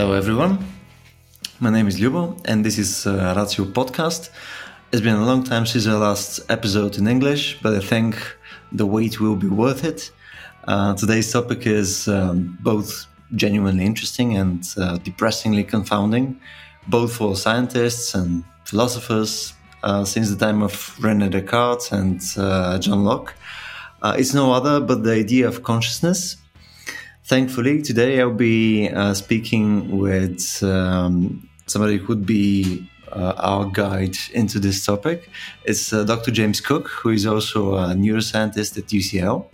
Hello, everyone. My name is Ljubo, and this is uh, Ratio Podcast. It's been a long time since our last episode in English, but I think the wait will be worth it. Uh, today's topic is um, both genuinely interesting and uh, depressingly confounding, both for scientists and philosophers uh, since the time of René Descartes and uh, John Locke. Uh, it's no other but the idea of consciousness. Thankfully, today I'll be uh, speaking with um, somebody who would be uh, our guide into this topic. It's uh, Dr. James Cooke, who is also a neuroscientist at UCL.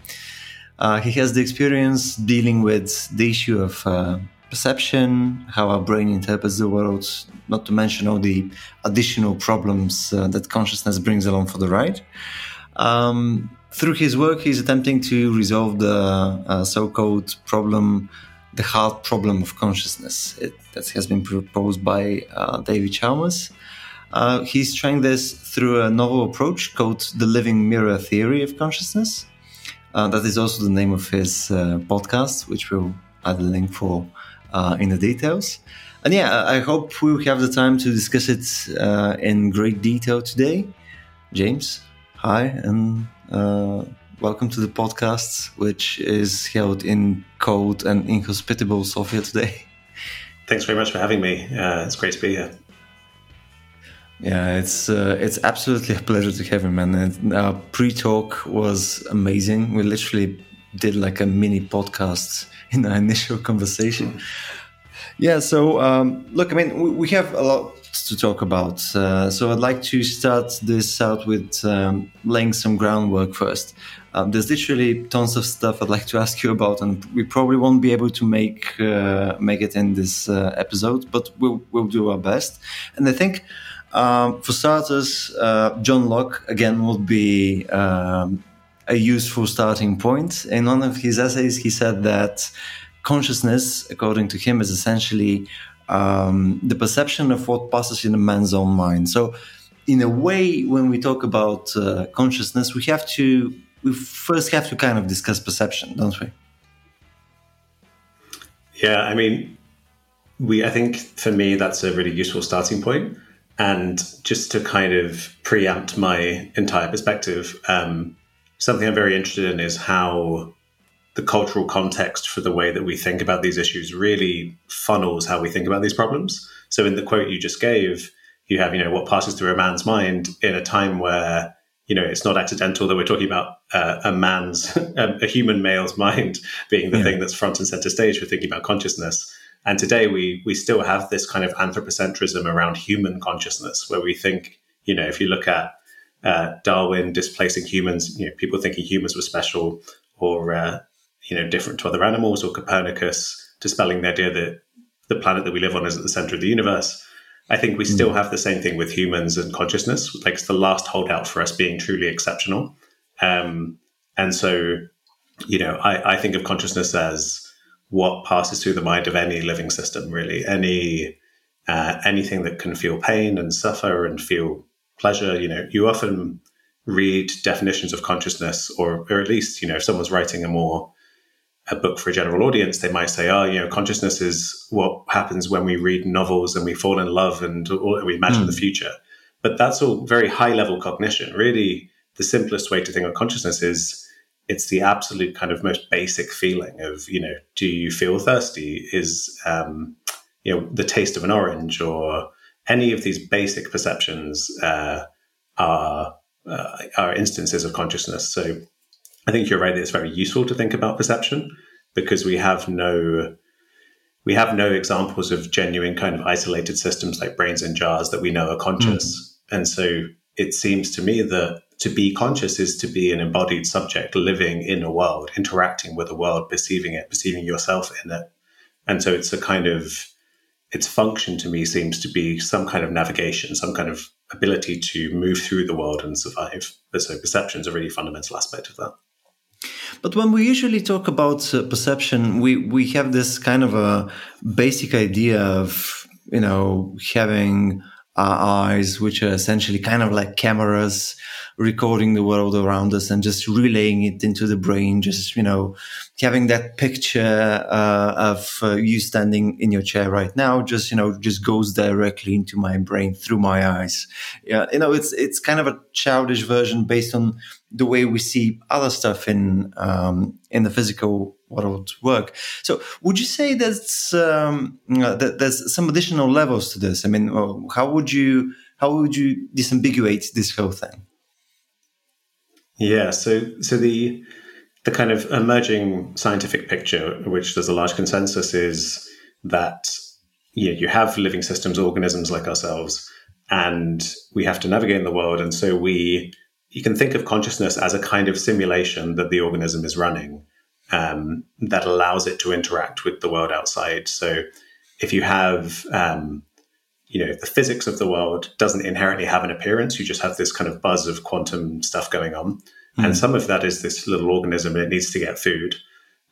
Uh, he has the experience dealing with the issue of uh, perception, how our brain interprets the world, not to mention all the additional problems uh, that consciousness brings along for the ride. Um, through his work, he's attempting to resolve the uh, so called problem, the hard problem of consciousness it, that has been proposed by uh, David Chalmers. Uh, he's trying this through a novel approach called the living mirror theory of consciousness. Uh, that is also the name of his uh, podcast, which we'll add a link for uh, in the details. And yeah, I hope we'll have the time to discuss it in great detail today. James, hi, and uh, welcome to the podcast, which is held in cold and inhospitable Sofia today. Thanks very much for having me. Uh, it's great to be here. Yeah, it's uh, it's absolutely a pleasure to have you, man. And our pre-talk was amazing. We literally did like a mini podcast in our initial conversation. Yeah, so um, look, I mean, we, we, have a lot to talk about. Uh, so I'd like to start this out with um, laying some groundwork first. Um, there's literally tons of stuff I'd like to ask you about, and we probably won't be able to make uh, make it in this uh, episode, but we'll we'll do our best. And I think um, for starters, uh, John Locke again would be um, a useful starting point. In one of his essays, he said that consciousness, according to him, is essentially um, the perception of what passes in a man's own mind. So, in a way, when we talk about uh, consciousness, we have to we first have to kind of discuss perception, don't we? Yeah, I mean, we. I think for me, that's a really useful starting point. and just to kind of preempt my entire perspective, um, something I'm very interested in is how the cultural context for the way that we think about these issues really funnels how we think about these problems. So, in the quote you just gave, you have, you know, what passes through a man's mind in a time where, you know, it's not accidental that we're talking about uh, a man's, a human male's mind being the yeah. thing that's front and center stage for thinking about consciousness. And today we we still have this kind of anthropocentrism around human consciousness, where we think, you know, if you look at uh, Darwin displacing humans, you know, people thinking humans were special or uh, you know different to other animals, or Copernicus dispelling the idea that the planet that we live on is at the center of the universe. I think we mm. still have the same thing with humans and consciousness. Like it's the last holdout for us being truly exceptional. Um, and so, you know, I, I think of consciousness as what passes through the mind of any living system, really. Any uh, anything that can feel pain and suffer and feel pleasure. You know, you often read definitions of consciousness, or or at least, you know, if someone's writing a more a book for a general audience, they might say, "Oh, you know, consciousness is what happens when we read novels and we fall in love and we imagine mm. the future." But that's all very high level cognition. Really, the simplest way to think of consciousness is it's the absolute kind of most basic feeling of you know do you feel thirsty is um, you know the taste of an orange or any of these basic perceptions uh, are uh, are instances of consciousness so i think you're right that it's very useful to think about perception because we have no we have no examples of genuine kind of isolated systems like brains in jars that we know are conscious mm. and so it seems to me that to be conscious is to be an embodied subject living in a world, interacting with a world, perceiving it, perceiving yourself in it. And so it's a kind of, its function to me seems to be some kind of navigation, some kind of ability to move through the world and survive. But so perception is a really fundamental aspect of that. But when we usually talk about uh, perception, we, we have this kind of a basic idea of, you know, having eyes, which are essentially kind of like cameras recording the world around us and just relaying it into the brain. Just, you know, having that picture uh, of uh, you standing in your chair right now, just, you know, just goes directly into my brain through my eyes. Yeah. You know, it's, it's kind of a childish version based on the way we see other stuff in, um, in the physical world work. So, would you say that's um, uh, that there's some additional levels to this? I mean, how would you how would you disambiguate this whole thing? Yeah, so so the the kind of emerging scientific picture, which there's a large consensus, is that yeah, you have living systems, organisms like ourselves, and we have to navigate in the world, and so we you can think of consciousness as a kind of simulation that the organism is running um, that allows it to interact with the world outside. So if you have, um, you know, the physics of the world doesn't inherently have an appearance, you just have this kind of buzz of quantum stuff going on. Mm. And some of that is this little organism it needs to get food.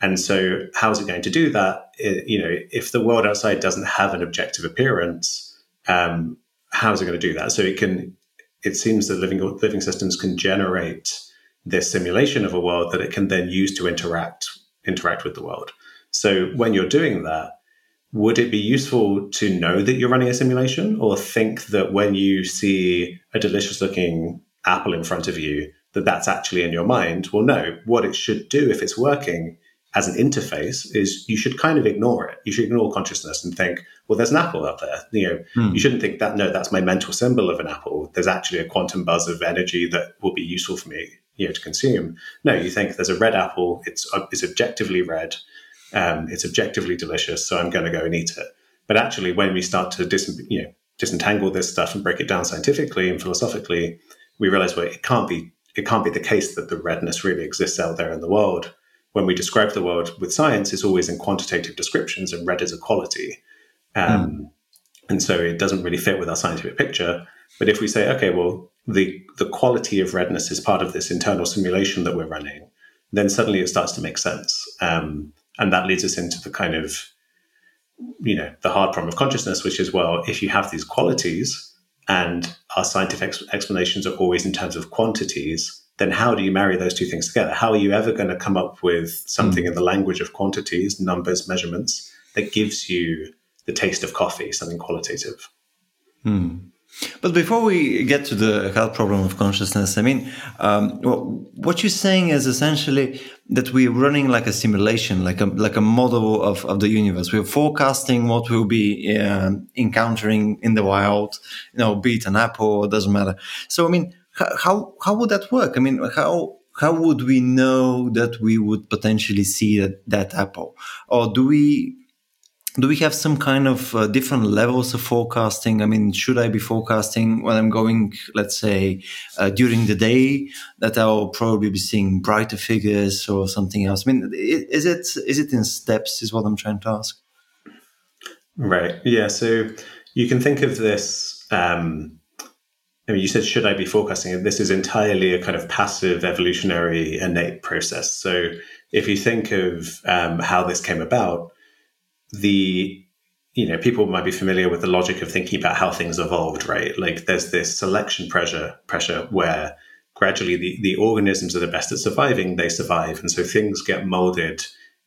And so, how is it going to do that? It, you know, if the world outside doesn't have an objective appearance, um, how is it going to do that? So it can. It seems that living living systems can generate this simulation of a world that it can then use to interact interact with the world. So when you're doing that, would it be useful to know that you're running a simulation or think that when you see a delicious looking apple in front of you that that's actually in your mind? Well no. What it should do if it's working as an interface is you should kind of ignore it. You should ignore consciousness and think well there's an apple out there. You know hmm. you shouldn't think that no that's my mental symbol of an apple. There's actually a quantum buzz of energy that will be useful for me you know to consume. No, you think there's a red apple. It's uh, it's objectively red. Um, it's objectively delicious, so I'm going to go and eat it. But actually, when we start to dis, you know, disentangle this stuff and break it down scientifically and philosophically, we realize well, it can't be it can't be the case that the redness really exists out there in the world. When we describe the world with science, it's always in quantitative descriptions, and red is a quality. Um, mm. And so it doesn't really fit with our scientific picture. But if we say, okay, well, the the quality of redness is part of this internal simulation that we're running, then suddenly it starts to make sense, um, and that leads us into the kind of you know the hard problem of consciousness, which is well, if you have these qualities and our scientific ex- explanations are always in terms of quantities, then how do you marry those two things together? How are you ever going to come up with something mm. in the language of quantities, numbers, measurements that gives you the taste of coffee, something qualitative? Mm. But before we get to the health problem of consciousness, I mean, um, what you're saying is essentially that we're running like a simulation, like a like a model of, of the universe. We're forecasting what we'll be uh, encountering in the wild, you know, be it an apple, doesn't matter. So, I mean, how how would that work? I mean, how how would we know that we would potentially see that, that apple, or do we do we have some kind of uh, different levels of forecasting? I mean, should I be forecasting when I'm going, let's say, uh, during the day that I'll probably be seeing brighter figures or something else? I mean, is it is it in steps? Is what I'm trying to ask. Right. Yeah. So you can think of this. Um, I mean, you said, should I be forecasting? This is entirely a kind of passive evolutionary innate process. So if you think of um, how this came about the you know people might be familiar with the logic of thinking about how things evolved right? Like there's this selection pressure pressure where gradually the, the organisms are the best at surviving they survive. And so things get molded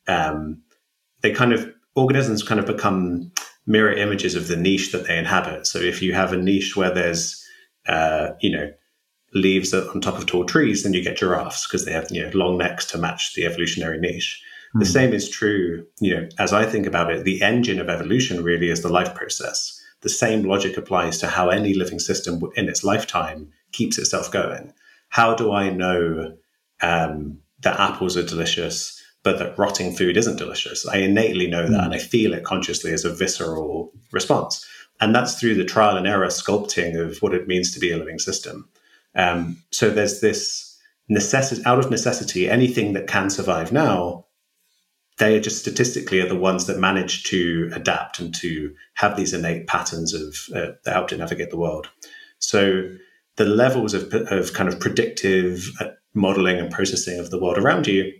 um, they kind of organisms kind of become mirror images of the niche that they inhabit. So if you have a niche where there's uh, you know leaves on top of tall trees then you get giraffes because they have you know long necks to match the evolutionary niche the hmm. same is true, you know, as I think about it, the engine of evolution really is the life process. The same logic applies to how any living system in its lifetime keeps itself going. How do I know um, that apples are delicious, but that rotting food isn't delicious? I innately know that, and I feel it consciously as a visceral response. And that's through the trial and error sculpting of what it means to be a living system. Um, so there's this necessity, out of necessity, anything that can survive now they are just statistically are the ones that manage to adapt and to have these innate patterns of uh, that help to navigate the world. So the levels of, of kind of predictive uh, modeling and processing of the world around you,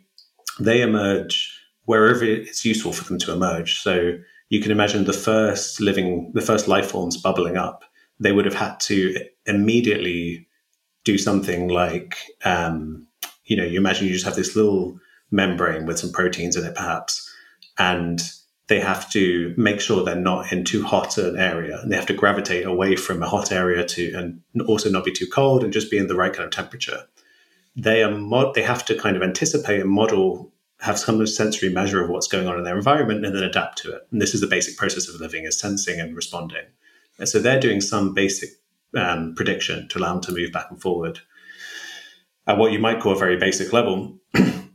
they emerge wherever it's useful for them to emerge. So you can imagine the first living, the first life forms bubbling up. they would have had to immediately do something like, um, you know, you imagine you just have this little membrane with some proteins in it, perhaps, and they have to make sure they're not in too hot an area. And they have to gravitate away from a hot area to and also not be too cold and just be in the right kind of temperature. They are mod- they have to kind of anticipate and model have some sensory measure of what's going on in their environment and then adapt to it. And this is the basic process of living is sensing and responding. And so they're doing some basic um, prediction to allow them to move back and forward. At what you might call a very basic level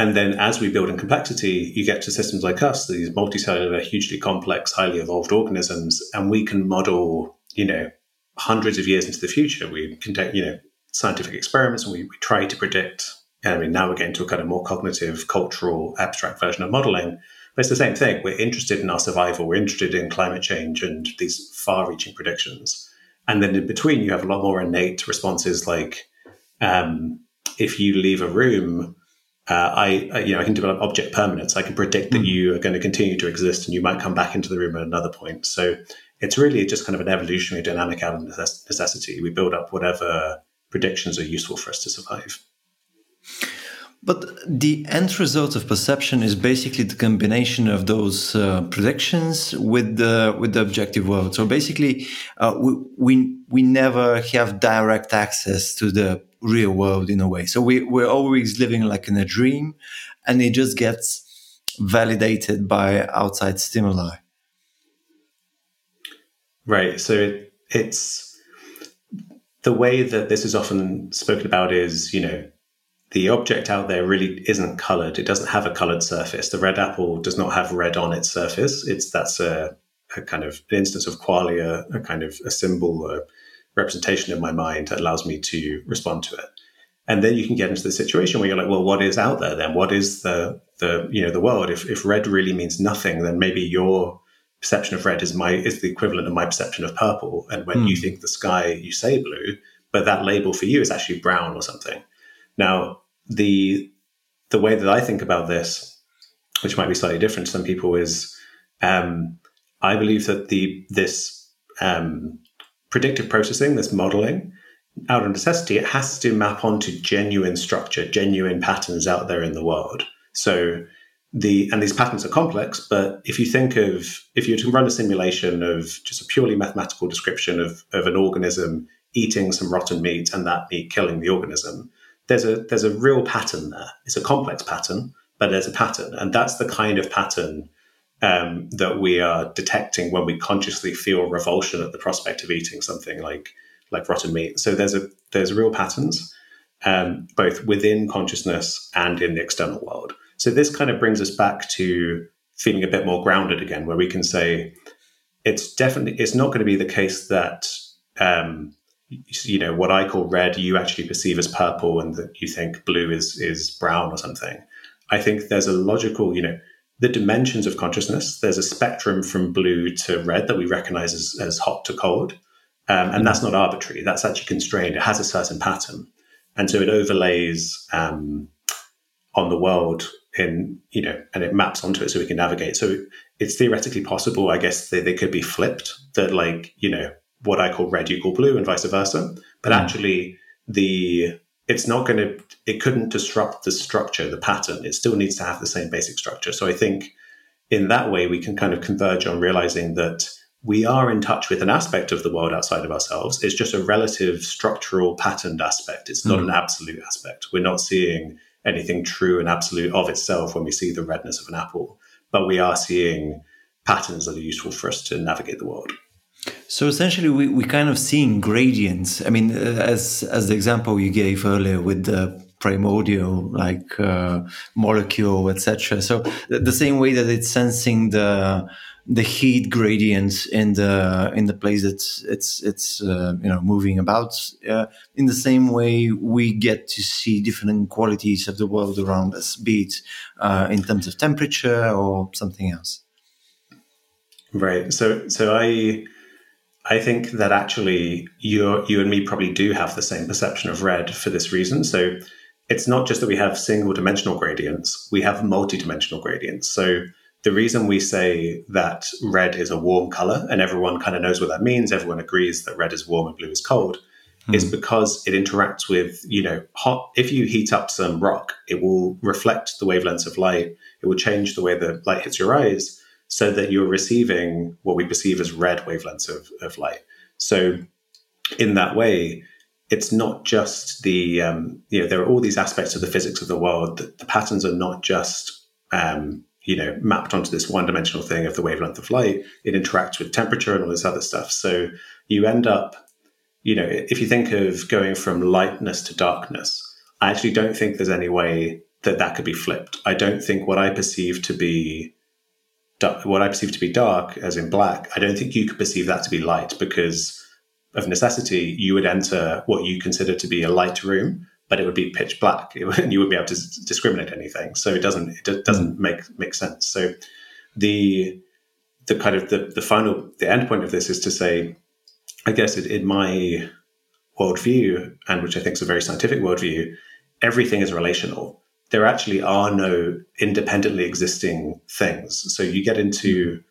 And then as we build in complexity, you get to systems like us, these multicellular, hugely complex, highly evolved organisms, and we can model, you know, hundreds of years into the future. We conduct, you know, scientific experiments and we, we try to predict. And I mean, now we're getting to a kind of more cognitive, cultural, abstract version of modeling. But it's the same thing. We're interested in our survival. We're interested in climate change and these far-reaching predictions. And then in between, you have a lot more innate responses like um, if you leave a room, uh, I, I, you know, I can develop object permanence. I can predict that hmm. you are going to continue to exist and you might come back into the room at another point. So it's really just kind of an evolutionary dynamic out of necessity. We build up whatever predictions are useful for us to survive. But the end result of perception is basically the combination of those uh, predictions with the with the objective world. So basically, uh, we, we we never have direct access to the real world in a way. So we, we're always living like in a dream and it just gets validated by outside stimuli. Right. So it, it's the way that this is often spoken about is, you know, the object out there really isn't colored. It doesn't have a colored surface. The red apple does not have red on its surface. It's that's a, a kind of an instance of qualia, a kind of a symbol, a, representation in my mind that allows me to respond to it. And then you can get into the situation where you're like, well, what is out there then? What is the the you know the world? If if red really means nothing, then maybe your perception of red is my is the equivalent of my perception of purple. And when mm. you hmm. think the sky, you say blue, but that label for you is actually brown or something. Now, the the way that I think about this, which might be slightly different to some people, is um, I believe that the this um, predictive processing, this modeling, out of necessity, it has to map onto genuine structure, genuine patterns out there in the world. So the and these patterns are complex, but if you think of if you were to run a simulation of just a purely mathematical description of, of an organism eating some rotten meat and that meat killing the organism, there's a there's a real pattern there. It's a complex pattern, but there's a pattern, and that's the kind of pattern um, that we are detecting when we consciously feel revulsion at the prospect of eating something like like rotten meat. So there's a there's real patterns um, both within consciousness and in the external world. So this kind of brings us back to feeling a bit more grounded again, where we can say it's definitely it's not going to be the case that um, you know what I call red you actually perceive as purple and that you think blue is is brown or something. I think there's a logical you know the dimensions of consciousness. There's a spectrum from blue to red that we recognize as, as hot to cold. Um, and that's not arbitrary. That's actually constrained. It has a certain pattern. And so it overlays um, on the world in, you know, and it maps onto it so we can navigate. So it's theoretically possible, I guess, they, they could be flipped that, like, you know, what I call red, you call blue, and vice versa. But mm. actually, the it's not going to it couldn't disrupt the structure the pattern. It still needs to have the same basic structure. So i think in that way we can kind of converge on realizing that we are in touch with an aspect of the world outside of ourselves. It's just a relative structural patterned aspect. It's not mm. an absolute aspect. We're not seeing anything true and absolute of itself when we see the redness of an apple but we are seeing patterns that are useful for us to navigate the world so essentially, we, we kind of seeing gradients. I mean, uh, as as the example you gave earlier with the primordial like uh, molecule, etc. So the same way that it's sensing the the heat gradients in the in the place that it's it's uh, you know moving about. Uh, in the same way, we get to see different qualities of the world around us, be it uh, in terms of temperature or something else. Right. So so I I think that actually you you and me probably do have the same perception of red for this reason. So it's not just that we have single dimensional gradients, we have multi-dimensional gradients. So the reason we say that red is a warm color and everyone kind of knows what that means, everyone agrees that red is warm and blue is cold, mm. is because it interacts with, you know, hot. If you heat up some rock, it will reflect the wavelengths of light. It will change the way the light hits your eyes so that you're receiving what we perceive as red wavelengths of, of light. So, in that way, it's not just the, um, you know, there are all these aspects of the physics of the world. The, the patterns are not just, um, you know, mapped onto this one dimensional thing of the wavelength of light. It interacts with temperature and all this other stuff. So you end up, you know, if you think of going from lightness to darkness, I actually don't think there's any way that that could be flipped. I don't think what I perceive to be what I perceive to be dark, as in black, I don't think you could perceive that to be light because of necessity, you would enter what you consider to be a light room, but it would be pitch black, and you wouldn't be able to discriminate anything. So it doesn't it doesn't hmm. make make sense. So the the kind of the the final the end point of this is to say, I guess it, in my worldview, and which I think is a very scientific worldview, everything is relational. There actually are no independently existing things. So you get into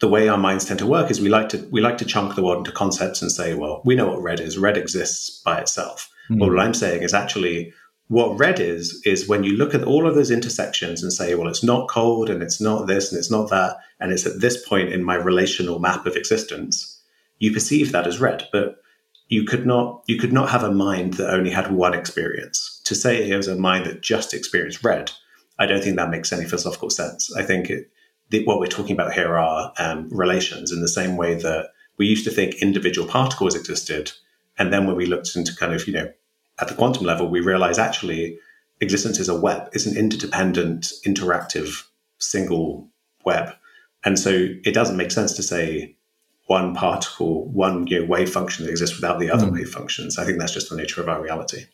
the way our minds tend to work is we like to we like to chunk the world into concepts and say, well, we know what red is. Red exists by itself. Mm. Well, what I'm saying is actually what red is is when you look at all of those intersections and say, well, it's not cold and it's not this and it's not that, and it's at this point in my relational map of existence, you perceive that as red. But you could not you could not have a mind that only had one experience. To say it was a mind that just experienced red, I don't think that makes any philosophical sense. I think it the, what we're talking about here are um, relations in the same way that we used to think individual particles existed. And then when we looked into kind of, you know, at the quantum level, we realize actually existence is a web, it's an interdependent, interactive, single web. And so it doesn't make sense to say one particle, one you know, wave function that exists without the other mm. wave functions. I think that's just the nature of our reality.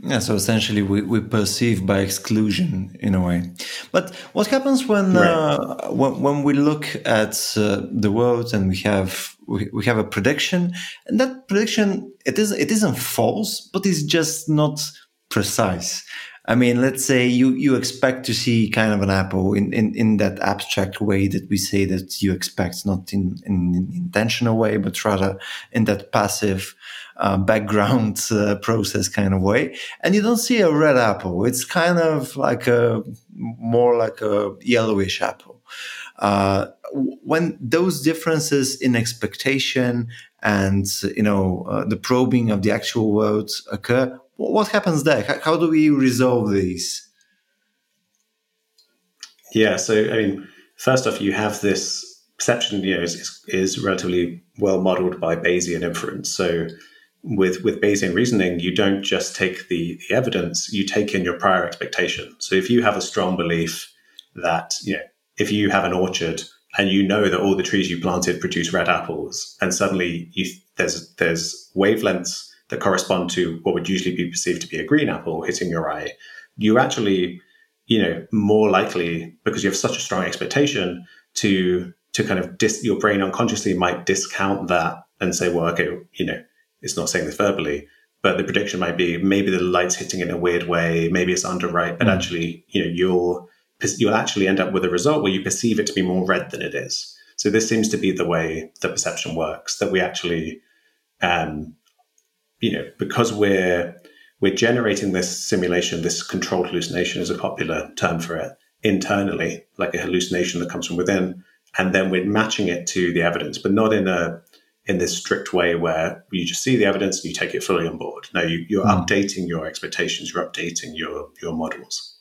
Yeah, so essentially we, we perceive by exclusion in a way. But what happens when right. uh, when, when we look at uh, the world and we have we, we have a prediction and that prediction it is it isn't false but it's just not precise. I mean, let's say you, you expect to see kind of an apple in, in, in that abstract way that we say that you expect, not in, in an intentional way, but rather in that passive uh, background uh, process kind of way. And you don't see a red apple. It's kind of like a more like a yellowish apple. Uh, when those differences in expectation and you know uh, the probing of the actual world occur, what happens there? How, do we resolve these? Yeah, so I mean, first off, you have this perception, you know, is, is relatively well modeled by Bayesian inference. So with with Bayesian reasoning, you don't just take the, the evidence, you take in your prior expectation. So if you have a strong belief that, you know, if you have an orchard and you know that all the trees you planted produce red apples, and suddenly you, there's there's wavelengths that correspond to what would usually be perceived to be a green apple hitting your eye, you actually, you know, more likely because you have such a strong expectation to to kind of dis, your brain unconsciously might discount that and say, well, okay, you know, it's not saying this verbally, but the prediction might be maybe the light's hitting in a weird way, maybe it's underright, but mm. actually, you know, you'll you'll actually end up with a result where you perceive it to be more red than it is. So this seems to be the way that perception works. That we actually, um, you know, because we're we're generating this simulation, this controlled hallucination is a popular term for it internally, like a hallucination that comes from within, and then we're matching it to the evidence, but not in a in this strict way where you just see the evidence and you take it fully on board. No, you, are mm. updating your expectations, you're updating your your models.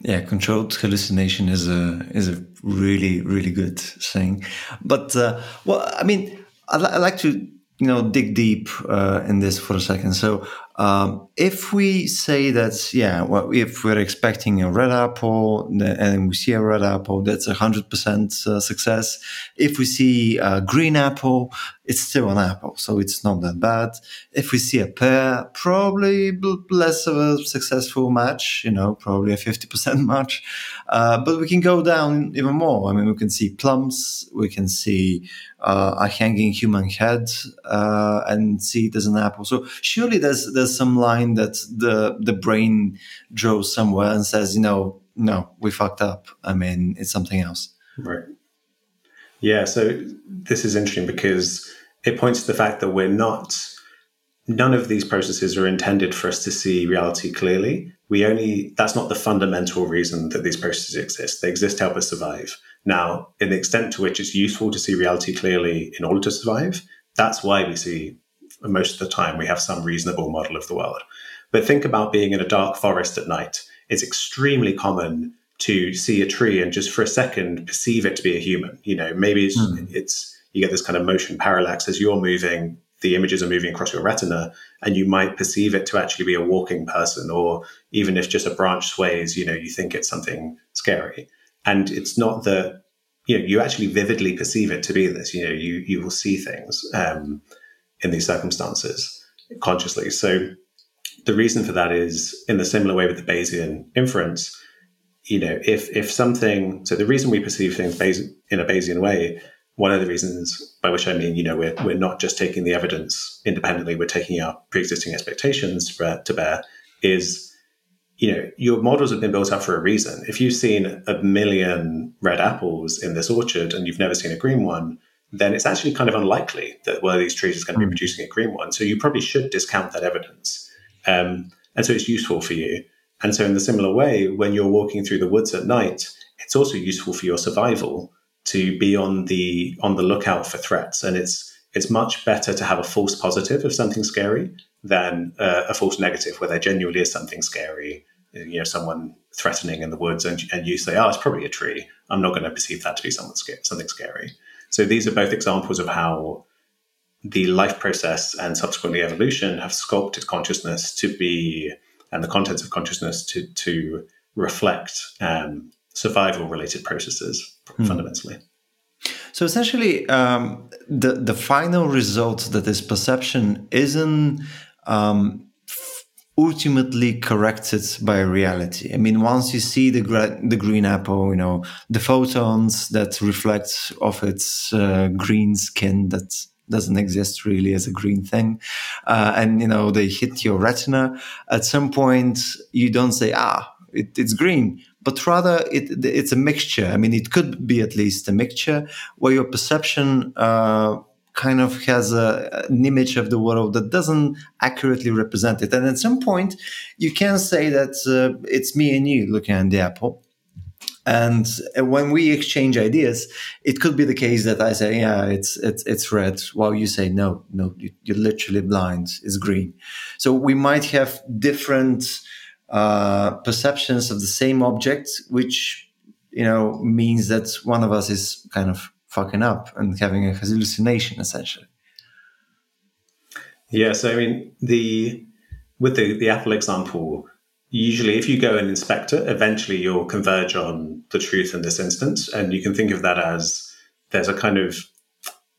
Yeah, controlled hallucination is a is a really really good thing. But uh, well, I mean, I, I like to you know dig deep uh, in this for a second. So um, if we say that, yeah, well, if we're expecting a red apple and we see a red apple, that's a hundred percent uh, success. If we see a green apple, it's still an apple, so it's not that bad. If we see a pear, probably less of a successful match, you know, probably a fifty percent match. Uh, but we can go down even more. I mean, we can see plums, we can see uh, a hanging human head, uh, and see as an apple. So surely there's, there's there's some line that the the brain draws somewhere and says, you know, no, we fucked up. I mean, it's something else. Right. Yeah. So this is interesting because it points to the fact that we're not, none of these processes are intended for us to see reality clearly. We only, that's not the fundamental reason that these processes exist. They exist to help us survive. Now, in the extent to which it's useful to see reality clearly in order to survive, that's why we see most of the time we have some reasonable model of the world. But think about being in a dark forest at night. It's extremely common to see a tree and just for a second perceive it to be a human. You know, maybe it's, mm. it's you get this kind of motion parallax as you're moving, the images are moving across your retina, and you might perceive it to actually be a walking person, or even if just a branch sways, you know, you think it's something scary. And it's not that you know you actually vividly perceive it to be this. You know, you you will see things um, in these circumstances consciously. So the reason for that is in the similar way with the Bayesian inference. You know, if if something, so the reason we perceive things in a Bayesian way, one of the reasons by which I mean, you know, we're we're not just taking the evidence independently, we're taking our pre-existing expectations to bear, is you know, your models have been built up for a reason. If you've seen a million red apples in this orchard and you've never seen a green one, then it's actually kind of unlikely that one of these trees is going to be hmm. producing a green one. So you probably should discount that evidence. Um, and so it's useful for you. And so, in the similar way, when you're walking through the woods at night, it's also useful for your survival to be on the on the lookout for threats. And it's it's much better to have a false positive of something scary than uh, a false negative where there genuinely is something scary you know someone threatening in the woods and, and you say oh it's probably a tree i'm not going to perceive that to be something scary so these are both examples of how the life process and subsequently evolution have sculpted consciousness to be and the contents of consciousness to to reflect um, survival related processes hmm. fundamentally so essentially um, the the final result that is perception isn't um, ultimately corrected by reality. I mean, once you see the the green apple, you know the photons that reflect off its uh, green skin that doesn't exist really as a green thing, uh, and you know they hit your retina. At some point, you don't say, "Ah, it, it's green," but rather it, it's a mixture. I mean, it could be at least a mixture where your perception. Uh, kind of has a, an image of the world that doesn't accurately represent it. And at some point, you can say that uh, it's me and you looking at the apple. And when we exchange ideas, it could be the case that I say, "Yeah, it's it's it's red," while you say, "No, no, you, are literally blind. It's green." So we might have different uh, perceptions of the same object, which you know means that one of us is kind of fucking up and having a hallucination essentially. Yeah, so I mean the with the the Apple example, usually if you go and inspect it, eventually you'll converge on the truth in this instance, and you can think of that as there's a kind of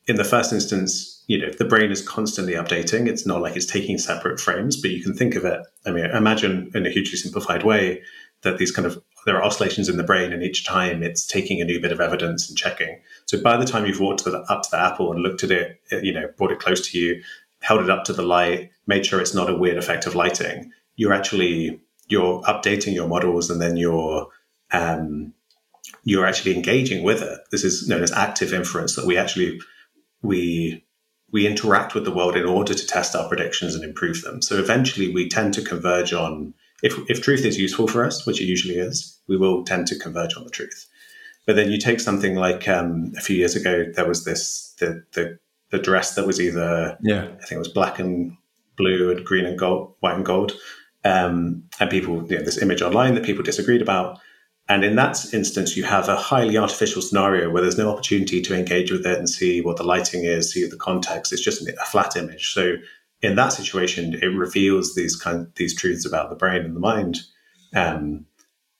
in the first instance, you know, the brain is constantly updating. It's not like it's taking separate frames, but you can think of it. I mean, imagine in a hugely simplified way that these kind of there are oscillations in the brain, and each time it's taking a new bit of evidence and checking. So by the time you've walked to the, up to the apple and looked at it, you know, brought it close to you, held it up to the light, made sure it's not a weird effect of lighting, you're actually you're updating your models, and then you're um, you're actually engaging with it. This is known as active inference. That we actually we we interact with the world in order to test our predictions and improve them. So eventually, we tend to converge on if, if truth is useful for us, which it usually is, we will tend to converge on the truth. But then you take something like um, a few years ago, there was this the the the dress that was either yeah I think it was black and blue and green and gold, white and gold, um, and people you know, this image online that people disagreed about. And in that instance, you have a highly artificial scenario where there's no opportunity to engage with it and see what the lighting is, see the context. It's just a flat image. So in that situation, it reveals these kind of, these truths about the brain and the mind. Um,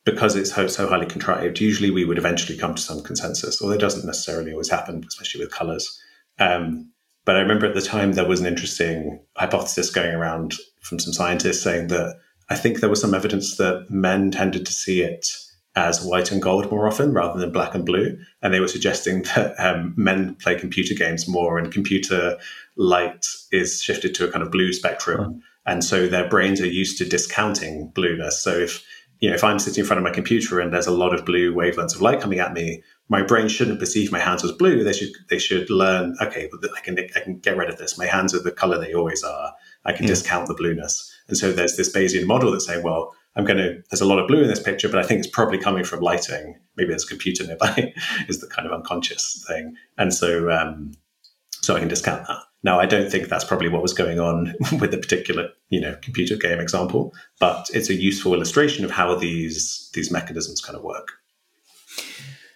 because it's so, so highly contrived, usually we would eventually come to some consensus, although it doesn't necessarily always happen, especially with colors. Um, but I remember at the time there was an interesting hypothesis going around from some scientists saying that I think there was some evidence that men tended to see it as white and gold more often rather than black and blue. And they were suggesting that um, men play computer games more and computer light is shifted to a kind of blue spectrum. And so their brains are used to discounting blueness. So if you know, if I'm sitting in front of my computer and there's a lot of blue wavelengths of light coming at me, my brain shouldn't perceive my hands as blue. They should they should learn. Okay, I can I can get rid of this. My hands are the color they always are. I can yeah. discount the blueness. And so there's this Bayesian model that's saying, well, I'm going to. There's a lot of blue in this picture, but I think it's probably coming from lighting. Maybe there's a computer nearby. is the kind of unconscious thing. And so um, so I can discount that. Now, I don't think that's probably what was going on with the particular, you know, computer game example, but it's a useful illustration of how these these mechanisms kind of work.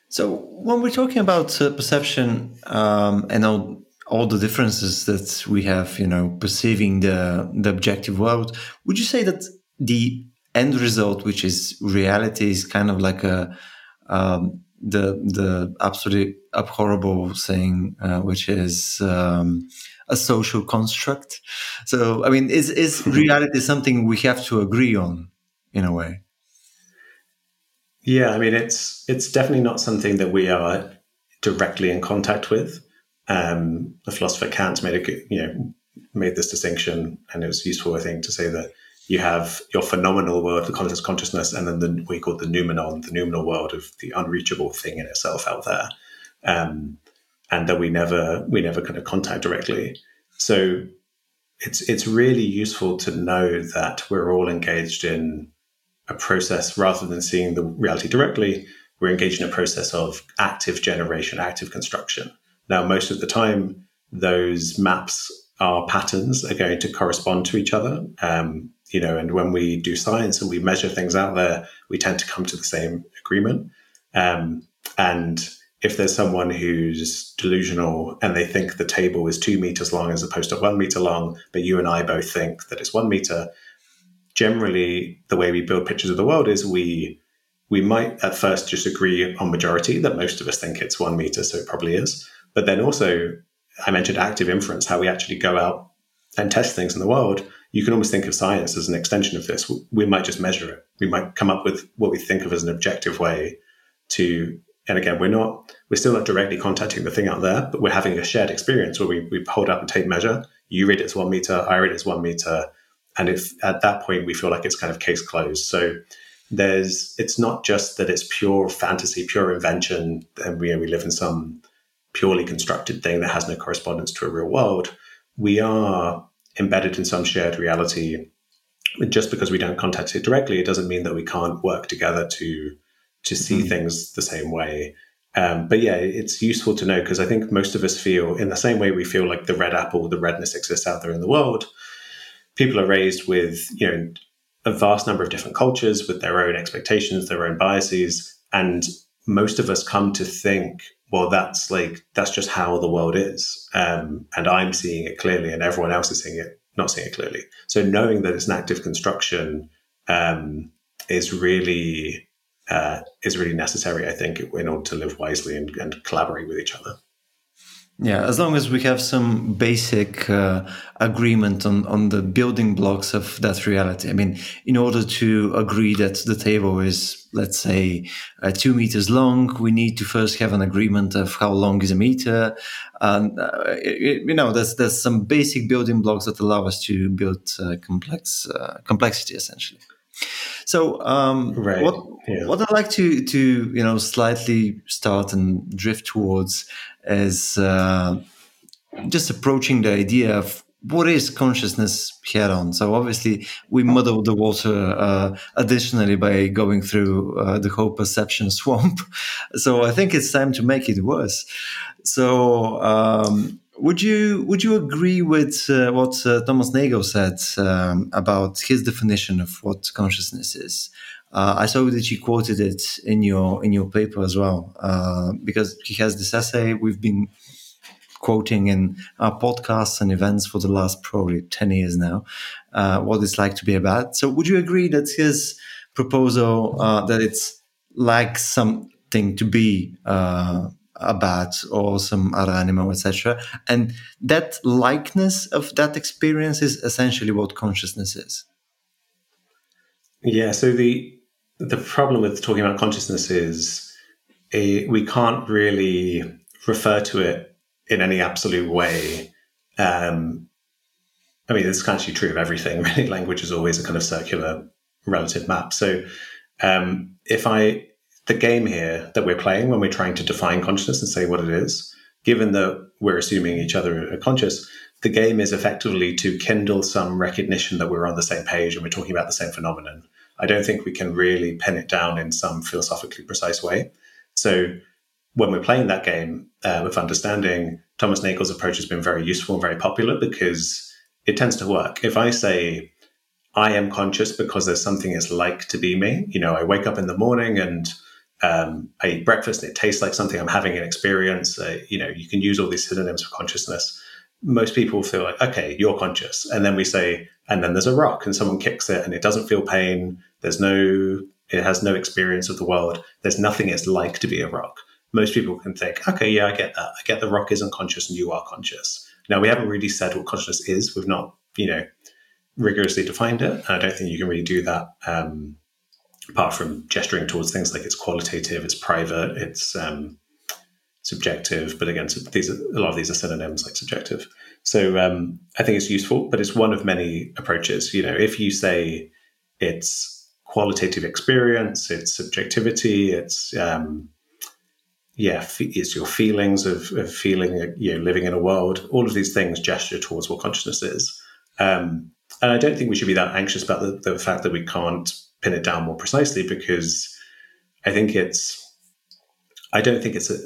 So, when we're talking about uh, perception um, and all, all the differences that we have, you know, perceiving the the objective world, would you say that the end result, which is reality, is kind of like a um, the the absolutely abhorrible thing, uh, which is um, a social construct. So, I mean, is is reality something we have to agree on in a way? Yeah, I mean, it's it's definitely not something that we are directly in contact with. Um, the philosopher Kant made a you know made this distinction, and it was useful, I think, to say that you have your phenomenal world, the conscious consciousness, and then the, what we call the noumenon, the noumenal world of the unreachable thing in itself out there, um, and that we never we never kind of contact directly. So it's it's really useful to know that we're all engaged in a process rather than seeing the reality directly. We're engaged in a process of active generation, active construction. Now, most of the time, those maps our patterns are going to correspond to each other. Um, you know, and when we do science and we measure things out there, we tend to come to the same agreement. Um, and if there's someone who's delusional and they think the table is two meters long as opposed to one meter long, but you and I both think that it's one meter, generally the way we build pictures of the world is we we might at first just agree on majority that most of us think it's one meter, so it probably is. But then also, I mentioned active inference, how we actually go out and test things in the world you can almost think of science as an extension of this. We might just measure it. We might come up with what we think of as an objective way to, and again, we're not, we're still not directly contacting the thing out there, but we're having a shared experience where we, we hold up a tape measure. You read it as one meter, I read it as one meter. And if at that point we feel like it's kind of case closed. So there's, it's not just that it's pure fantasy, pure invention, and we, we live in some purely constructed thing that has no correspondence to a real world. We are embedded in some shared reality. Just because we don't contact it directly, it doesn't mean that we can't work together to to see mm-hmm. things the same way. Um, but yeah, it's useful to know because I think most of us feel in the same way we feel like the red apple, the redness exists out there in the world. People are raised with you know a vast number of different cultures with their own expectations, their own biases, and most of us come to think well, that's like that's just how the world is, um, and I'm seeing it clearly, and everyone else is seeing it not seeing it clearly. So knowing that it's an active construction um, is really uh, is really necessary, I think, in order to live wisely and, and collaborate with each other. Yeah, as long as we have some basic uh, agreement on, on the building blocks of that reality. I mean, in order to agree that the table is, let's say, uh, two meters long, we need to first have an agreement of how long is a meter. And, uh, it, you know, there's, there's some basic building blocks that allow us to build uh, complex uh, complexity, essentially. So, um, right. what yeah. what I'd like to to you know slightly start and drift towards is uh, just approaching the idea of what is consciousness head on. So obviously we muddle the water uh, additionally by going through uh, the whole perception swamp. so I think it's time to make it worse. So um, would you would you agree with uh, what uh, Thomas Nagel said um, about his definition of what consciousness is? Uh, I saw that you quoted it in your in your paper as well, uh, because he has this essay we've been quoting in our podcasts and events for the last probably ten years now. Uh, what it's like to be a bat. So, would you agree that his proposal uh, that it's like something to be a bat or some other animal, etc., and that likeness of that experience is essentially what consciousness is? Yeah. So the the problem with talking about consciousness is a, we can't really refer to it in any absolute way. Um, I mean, it's actually true of everything. Really, language is always a kind of circular relative map. So, Um, if I, the game here that we're playing when we're trying to define consciousness and say what it is, given that we're assuming each other are conscious, the game is effectively to kindle some recognition that we're on the same page and we're talking about the same phenomenon. I don't think we can really pin it down in some philosophically precise way. So when we're playing that game uh, with understanding, Thomas Nagel's approach has been very useful and very popular because it tends to work. If I say, I am conscious because there's something it's like to be me, you know, I wake up in the morning and um, I eat breakfast and it tastes like something I'm having an experience. Uh, you know, you can use all these synonyms for consciousness. Most people feel like, okay, you're conscious. And then we say, and then there's a rock and someone kicks it and it doesn't feel pain. There's no, it has no experience of the world. There's nothing it's like to be a rock most people can think, okay, yeah, I get that. I get the rock isn't conscious and you are conscious. Now, we haven't really said what consciousness is. We've not, you know, rigorously defined it. I don't think you can really do that um, apart from gesturing towards things like it's qualitative, it's private, it's um, subjective. But again, these are, a lot of these are synonyms like subjective. So um, I think it's useful, but it's one of many approaches. You know, if you say it's qualitative experience, it's subjectivity, it's um, yeah, it's your feelings of, of feeling, you know, living in a world. All of these things gesture towards what consciousness is. Um, and I don't think we should be that anxious about the, the fact that we can't pin it down more precisely because I think it's, I don't think it's a,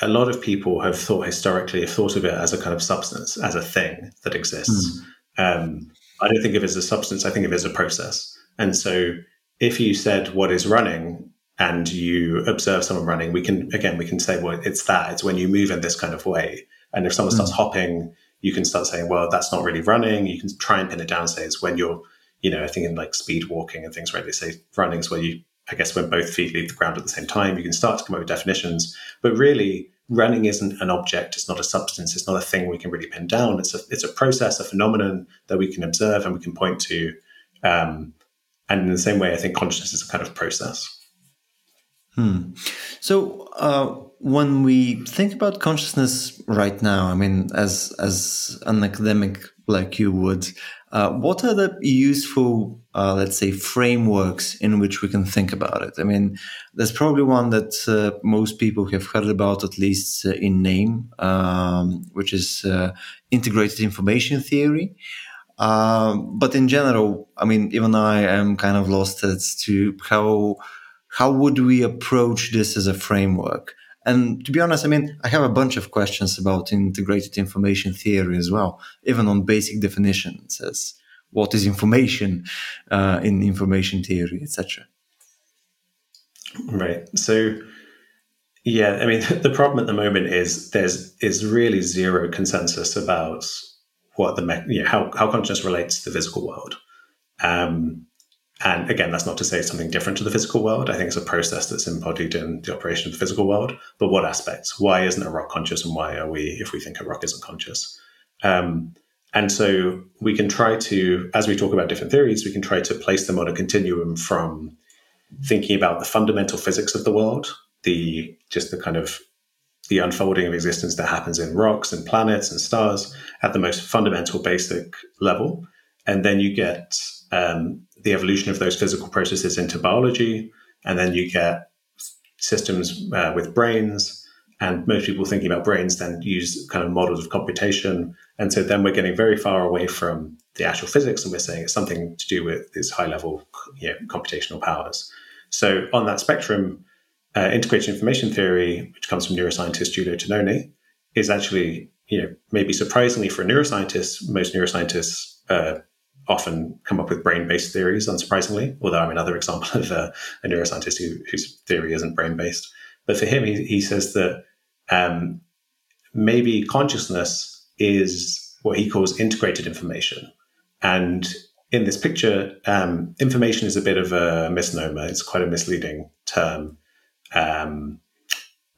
a lot of people have thought historically have thought of it as a kind of substance, as a thing that exists. Mm. Um, I don't think of it as a substance. I think of it as a process. And so, if you said what is running, and you observe someone running, we can again we can say, well, it's that. It's when you move in this kind of way. And if someone starts mm. hopping, you can start saying, well, that's not really running. You can try and pin it down and say it's when you're, you know, I think in like speed walking and things, right? They say running is where you, I guess, when both feet leave the ground at the same time, you can start to come up with definitions. But really, running isn't an object. It's not a substance. It's not a thing we can really pin down. It's a it's a process, a phenomenon that we can observe and we can point to. Um, and in the same way, I think consciousness is a kind of process. Hmm. So uh, when we think about consciousness right now, I mean, as as an academic like you would, uh, what are the useful, uh, let's say, frameworks in which we can think about it? I mean, there's probably one that uh, most people have heard about, at least uh, in name, um, which is uh, integrated information theory. Um, but in general, I mean, even I am kind of lost as to how how would we approach this as a framework? And to be honest, I mean, I have a bunch of questions about integrated information theory as well, even on basic definitions as what is information uh, in information theory, etc. Right. So, yeah, I mean, the problem at the moment is there's is really zero consensus about what the you know, how how consciousness relates to the physical world. Um, and again, that's not to say something different to the physical world. I think it's a process that's embodied in the operation of the physical world. But what aspects? Why isn't a rock conscious, and why are we, if we think a rock isn't conscious? Um, and so we can try to, as we talk about different theories, we can try to place them on a continuum from thinking about the fundamental physics of the world, the just the kind of the unfolding of existence that happens in rocks and planets and stars at the most fundamental basic level, and then you get um, the evolution of those physical processes into biology, and then you get systems uh, with brains. And most people thinking about brains then use kind of models of computation. And so then we're getting very far away from the actual physics, and we're saying it's something to do with these high level you know, computational powers. So on that spectrum, uh, integrated information theory, which comes from neuroscientist Giulio Tononi, is actually, you know, maybe surprisingly for neuroscientists, most neuroscientists uh, often come up with brain-based theories, unsurprisingly. Although I'm another example of a, a neuroscientist who, whose theory isn't brain-based. But for him, he, he says that um, maybe consciousness is what he calls integrated information. And in this picture, um, information is a bit of a misnomer. It's quite a misleading term. Um,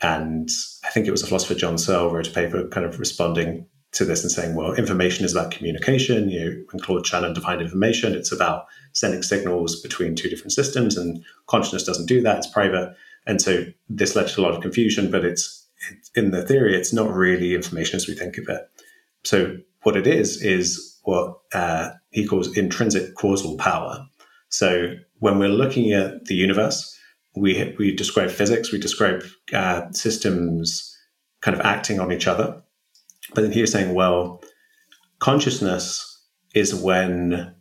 and I think it was a philosopher, John Searle, wrote a paper kind of responding to this and saying, well, information is about communication. You know, when Claude Shannon defined information, it's about sending signals between two different systems, and consciousness doesn't do that. It's private, and so this led to a lot of confusion. But it's, it's in the theory, it's not really information as we think of it. So what it is is what uh, he calls intrinsic causal power. So when we're looking at the universe, we we describe physics, we describe uh, systems kind of acting on each other. But then he's saying, well, consciousness is when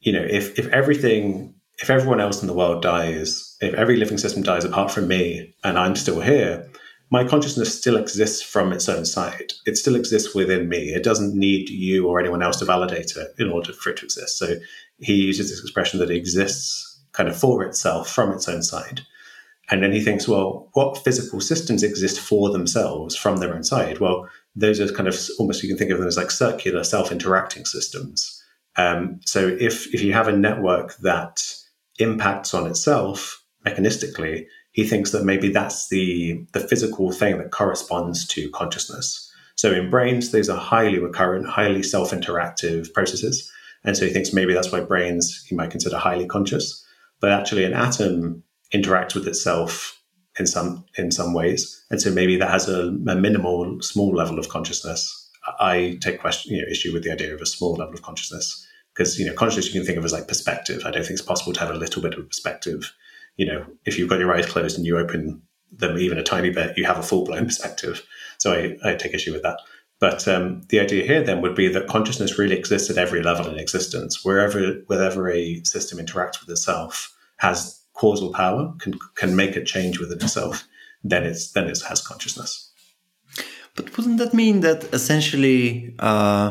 you know if if everything if everyone else in the world dies, if every living system dies apart from me, and I'm still here, my consciousness still exists from its own side. It still exists within me. It doesn't need you or anyone else to validate it in order for it to exist. So he uses this expression that it exists kind of for itself from its own side. And then he thinks, well, what physical systems exist for themselves from their own side? Well, those are kind of almost you can think of them as like circular self-interacting systems. Um, so if if you have a network that impacts on itself mechanistically, he thinks that maybe that's the the physical thing that corresponds to consciousness. So in brains, these are highly recurrent, highly self-interactive processes. And so he thinks maybe that's why brains he might consider highly conscious. But actually an atom interacts with itself in some in some ways. And so maybe that has a, a minimal, small level of consciousness. I take question, you know, issue with the idea of a small level of consciousness because you know consciousness you can think of as like perspective. I don't think it's possible to have a little bit of perspective you know, if you've got your eyes closed and you open them even a tiny bit, you have a full blown perspective. So I, I, take issue with that. But um, the idea here then would be that consciousness really exists at every level in existence. Wherever, wherever a system interacts with itself, has causal power, can can make a change within itself, then it's then it has consciousness. But wouldn't that mean that essentially uh,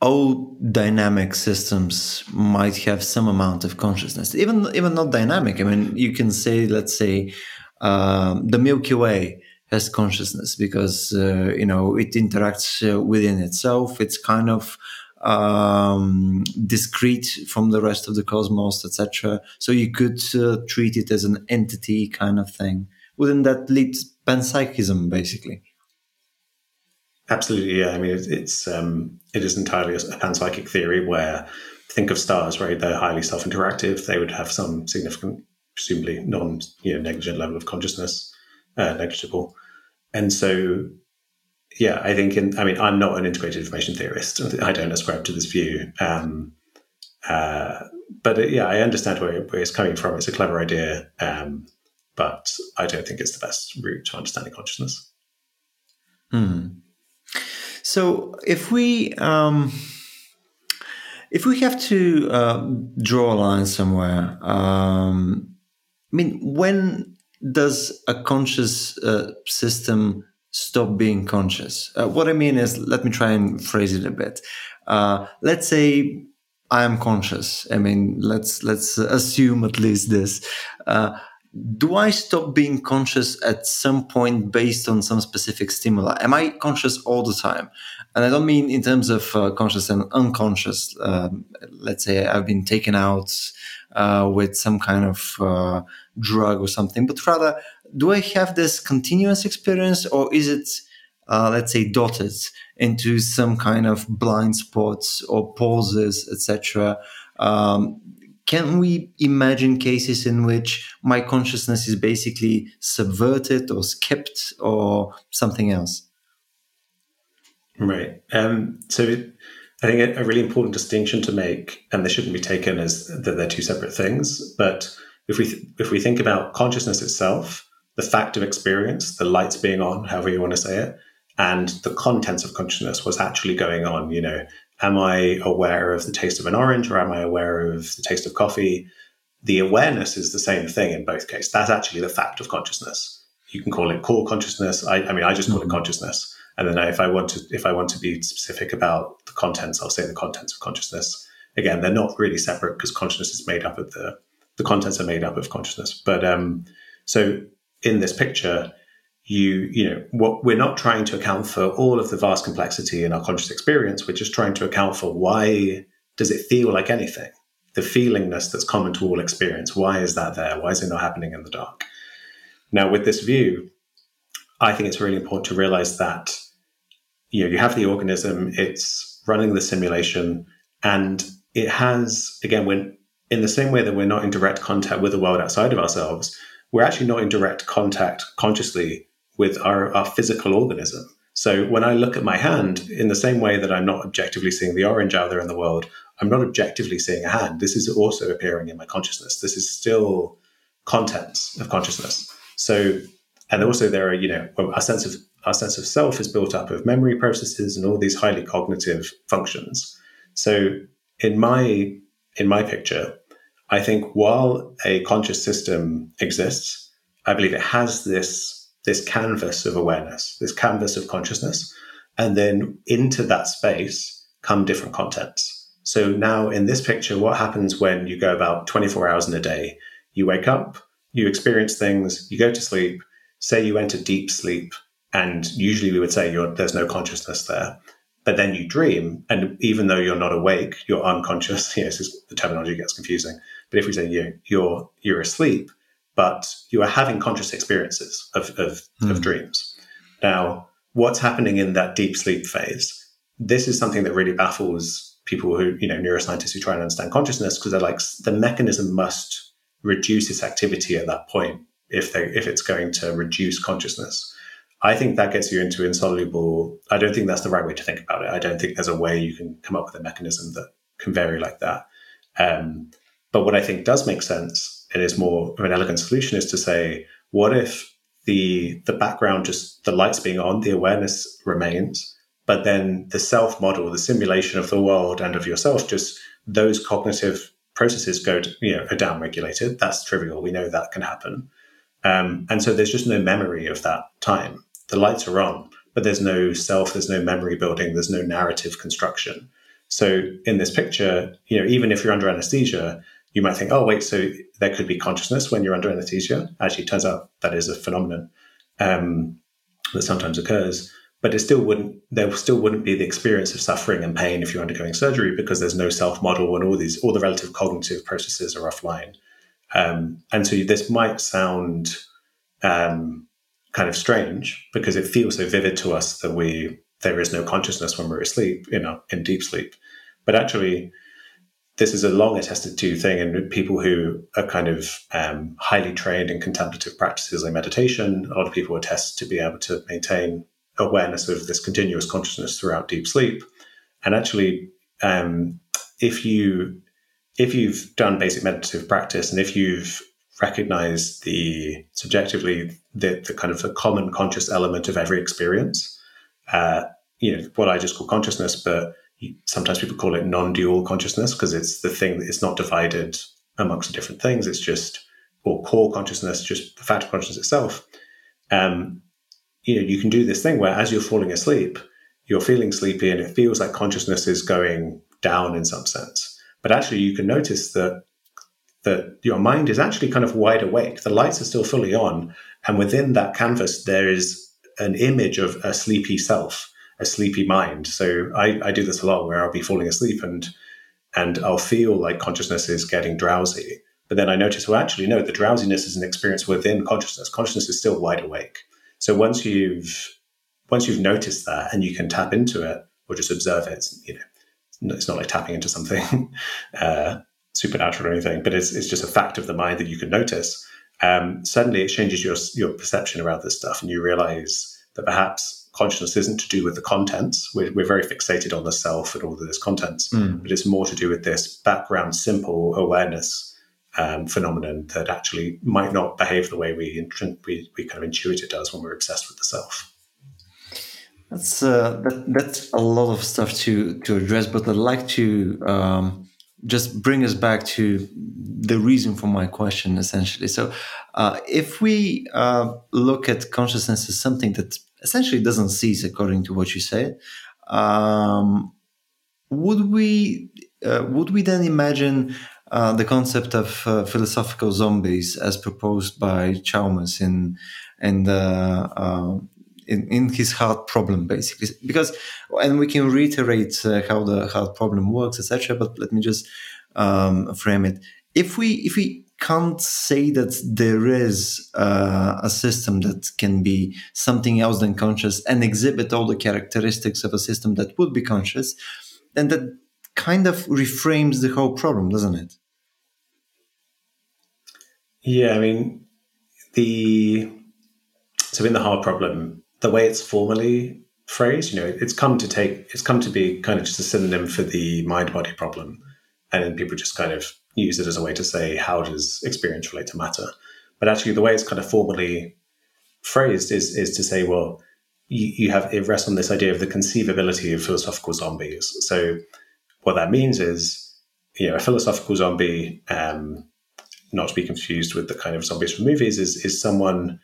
all dynamic systems might have some amount of consciousness? Even even not dynamic. I mean you can say let's say uh, the milky way has consciousness because uh, you know it interacts uh, within itself. It's kind of um, discrete from the rest of the cosmos etc so you could uh, treat it as an entity kind of thing wouldn't that lead panpsychism basically Absolutely, yeah. I mean, it's um, it is entirely a panpsychic theory where think of stars, right? They're highly self-interactive. They would have some significant, presumably non, you know, negligent level of consciousness, uh, negligible, and so yeah, I think in, I mean, I'm not an integrated information theorist. I don't ascribe to this view. Um, uh, but uh, yeah, I understand where, where, it's coming from. It's a clever idea, um, but I don't think it's the best route to understanding consciousness. Hmm. So if we um, if we have to uh, draw a line somewhere, um, I mean, when does a conscious uh, system stop being conscious? Uh, what I mean is, let me try and phrase it a bit. Uh, let's say I am conscious. I mean, let's let's assume at least this. Uh, do I stop being conscious at some point based on some specific stimuli? Am I conscious all the time? And I don't mean in terms of uh, conscious and unconscious. Um, let's say I've been taken out uh, with some kind of uh, drug or something, but rather, do I have this continuous experience or is it, uh, let's say, dotted into some kind of blind spots or pauses, etc.? Um, can we imagine cases in which my consciousness is basically subverted or skipped or something else? Right. Um, so I think a, really important distinction to make, and this shouldn't be taken as that they're two separate things, but if we th- if we think about consciousness itself, the fact of experience, the lights being on, however you want to say it, and the contents of consciousness, what's actually going on, you know, Am I aware of the taste of an orange or am I aware of the taste of coffee? The awareness is the same thing in both cases. That's actually the fact of consciousness. You can call it core consciousness. I, I mean, I just call mm-hmm. it consciousness. And then if I want to, if I want to be specific about the contents, I'll say the contents of consciousness. Again, they're not really separate because consciousness is made up of the the contents are made up of consciousness. But um, so in this picture, you you know what we're not trying to account for all of the vast complexity in our conscious experience. We're just trying to account for why does it feel like anything? The feelingness that's common to all experience. Why is that there? Why is it not happening in the dark? Now with this view i think it's really important to realize that you know you have the organism it's running the simulation and it has again when in the same way that we're not in direct contact with the world outside of ourselves we're actually not in direct contact consciously with our, our physical organism. So when I look at my hand, in the same way that I'm not objectively seeing the orange out there in the world, I'm not objectively seeing a hand. This is also appearing in my consciousness. This is still contents of consciousness. So, and also there are, you know, our sense of our sense of self is built up of memory processes and all these highly cognitive functions. So, in my in my picture, I think while a conscious system exists, I believe it has this this canvas of awareness, this canvas of consciousness, and then into that space come different contents. So now in this picture, what happens when you go about 24 hours in a day? You wake up, you experience things, you go to sleep, say you enter deep sleep, and usually we would say there's no consciousness there. But then you dream, and even though you're not awake, you're unconscious. Yes, the terminology gets confusing. But if we say you, you're you're asleep, but you are having conscious experiences of, of, mm. of hmm. dreams. Now, what's happening in that deep sleep phase? This is something that really baffles people who, you know, neuroscientists who try and understand consciousness because they're like, the mechanism must reduce its activity at that point if they if it's going to reduce consciousness. I think that gets you into insoluble. I don't think that's the right way to think about it. I don't think there's a way you can come up with a mechanism that can vary like that. Um, but what I think does make sense and is more of an elegant solution is to say, what if the the background just the lights being on, the awareness remains, but then the self model, the simulation of the world and of yourself, just those cognitive processes go to, you know are down regulated. That's trivial. We know that can happen. Um, and so there's just no memory of that time. The lights are on, but there's no self, there's no memory building, there's no narrative construction. So in this picture, you know, even if you're under anesthesia, you might think, oh, wait, so there could be consciousness when you're under anesthesia. Actually, turns out that is a phenomenon um, that sometimes occurs. But it still wouldn't, there still wouldn't be the experience of suffering and pain if you're undergoing surgery because there's no self model and all these, all the relative cognitive processes are offline. Um, and so this might sound um, kind of strange because it feels so vivid to us that we, there is no consciousness when we're asleep, you know, in deep sleep. But actually, this is a long attested to thing and people who are kind of um, highly trained in contemplative practices like meditation a lot of people attest to be able to maintain awareness of this continuous consciousness throughout deep sleep. And actually um, if you if you've done basic meditative practice and if you've recognized the subjectively the, the kind of the common conscious element of every experience uh, you know what i just call consciousness but sometimes people call it non-dual consciousness because it's the thing that it's not divided amongst different things. It's just or core consciousness, just the fact of consciousness itself. Um, you know, you can do this thing where as you're falling asleep, you're feeling sleepy and it feels like consciousness is going down in some sense. But actually, you can notice that that your mind is actually kind of wide awake. The lights are still fully on, and within that canvas, there is an image of a sleepy self a sleepy mind. So I, I do this a lot where I'll be falling asleep and and I'll feel like consciousness is getting drowsy. But then I notice, well, actually, no, the drowsiness is an experience within consciousness. Consciousness is still wide awake. So once you've once you've noticed that and you can tap into it or just observe it, you know, it's not like tapping into something uh, supernatural or anything, but it's it's just a fact of the mind that you can notice. Um, suddenly, it changes your your perception around this stuff, and you realize that perhaps consciousness isn't to do with the contents. We're, we're very fixated on the self and all of this contents, mm. but it's more to do with this background, simple awareness um, phenomenon that actually might not behave the way we, we, we kind of intuit it does when we're obsessed with the self. That's uh, that, that's a lot of stuff to to address, but I'd like to um, just bring us back to the reason for my question, essentially. So, uh, if we uh, look at consciousness as something that essentially doesn't cease according to what you said. Um, would we uh, would we then imagine uh, the concept of uh, philosophical zombies as proposed by Chalmers in in the uh, in, in, his hard problem basically because and we can reiterate uh, how the hard problem works etc but let me just um, frame it if we if we can't say that there is uh, a system that can be something else than conscious and exhibit all the characteristics of a system that would be conscious, then that kind of reframes the whole problem, doesn't it? Yeah, I mean, the so in the hard problem, the way it's formally phrased, You know, it's come to take, it's come to be kind of just a synonym for the mind body problem. And then people just kind of use it as a way to say, how does experience relate to matter? But actually, the way it's kind of formally phrased is, is to say, well, you, you have, it rests on this idea of the conceivability of philosophical zombies. So what that means is, you know, a philosophical zombie, um, not to be confused with the kind of zombies from movies, is, is someone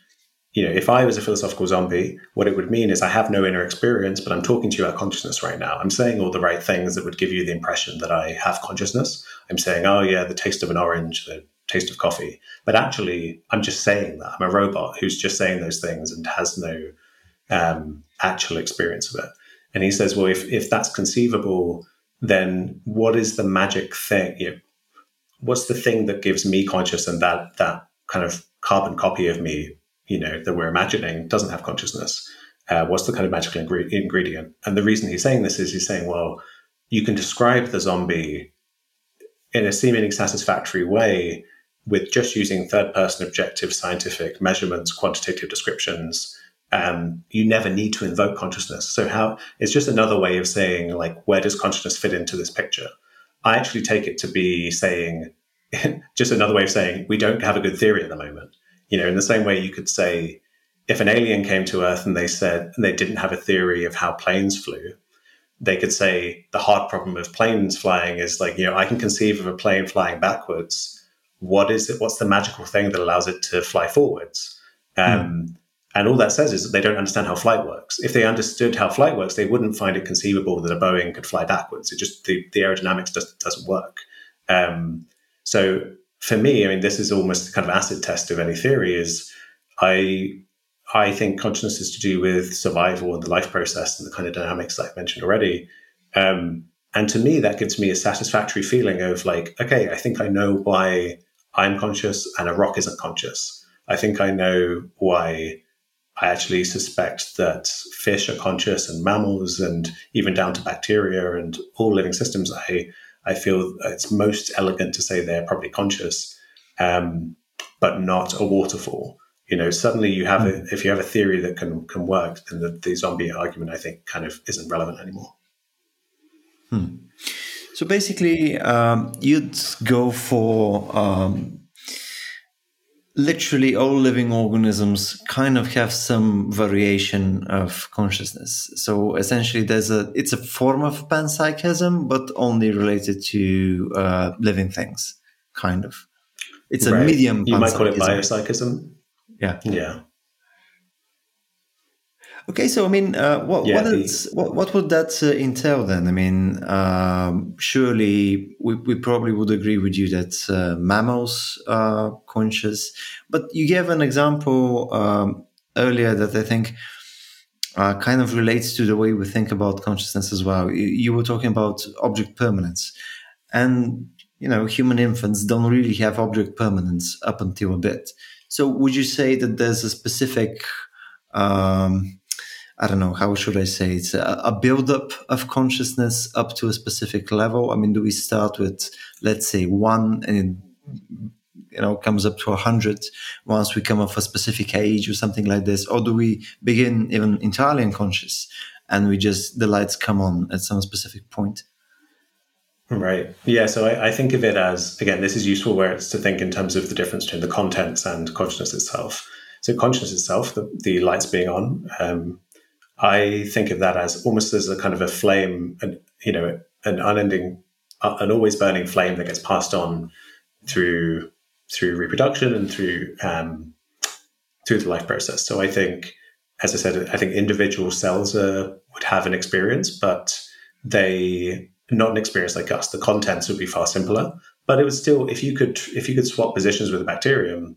you know, if I was a philosophical zombie, what it would mean is I have no inner experience, but I'm talking to you about consciousness right now. I'm saying all the right things that would give you the impression that I have consciousness. I'm saying, oh, yeah, the taste of an orange, the taste of coffee. But actually, I'm just saying that. I'm a robot who's just saying those things and has no um, actual experience of it. And he says, well, if, if that's conceivable, then what is the magic thing? You know, what's the thing that gives me conscious and that, that kind of carbon copy of me you know that we're imagining doesn't have consciousness uh, what's the kind of magical ingre- ingredient and the reason he's saying this is he's saying well you can describe the zombie in a seemingly satisfactory way with just using third person objective scientific measurements quantitative descriptions um, you never need to invoke consciousness. So how it's just another way of saying like where does consciousness fit into this picture? I actually take it to be saying just another way of saying we don't have a good theory at the moment. You know, in the same way you could say, if an alien came to Earth and they said and they didn't have a theory of how planes flew, they could say the hard problem of planes flying is like, you know, I can conceive of a plane flying backwards. What is it? What's the magical thing that allows it to fly forwards? Um, mm. And all that says is that they don't understand how flight works. If they understood how flight works, they wouldn't find it conceivable that a Boeing could fly backwards. It just the, the aerodynamics just doesn't work. Um, so for me, I mean, this is almost kind of acid test of any theory. Is I I think consciousness is to do with survival and the life process and the kind of dynamics that I've mentioned already. Um, and to me, that gives me a satisfactory feeling of like, okay, I think I know why I'm conscious and a rock isn't conscious. I think I know why I actually suspect that fish are conscious and mammals and even down to bacteria and all living systems. I I feel it's most elegant to say they're probably conscious, um, but not a waterfall. You know, suddenly you have a, hmm. if you have a theory that can can work, then the, the zombie argument I think kind of isn't relevant anymore. Hmm. So basically, um, you'd go for um, literally all living organisms kind of have some variation of consciousness. So essentially, there's a it's a form of panpsychism, but only related to uh, living things, kind of. It's right. a medium. You might call it biopsychism. Yeah. Yeah. Okay, so I mean, uh, what yeah, what, is, what, what would that uh, entail then? I mean, um, surely we, we probably would agree with you that uh, mammals are conscious, but you gave an example um, earlier that I think uh, kind of relates to the way we think about consciousness as well. You, you were talking about object permanence, and you know, human infants don't really have object permanence up until a bit. So, would you say that there's a specific um, I don't know, how should I say it's a, a build-up of consciousness up to a specific level. I mean, do we start with, let's say, one and it, you know, comes up to a hundred once we come of a specific age or something like this? Or do we begin even entirely unconscious and we just, the lights come on at some specific point? Right. Yeah. So I, I, think of it as, again, this is useful where it's to think in terms of the difference between the contents and consciousness itself. So consciousness itself, the, the lights being on, um, I think of that as almost as a kind of a flame, and you know, an unending, uh, an always burning flame that gets passed on through through reproduction and through um, through the life process. So I think, as I said, I think individual cells uh, would have an experience, but they not an experience like us. The contents would be far simpler, but it was still if you could if you could swap positions with a bacterium,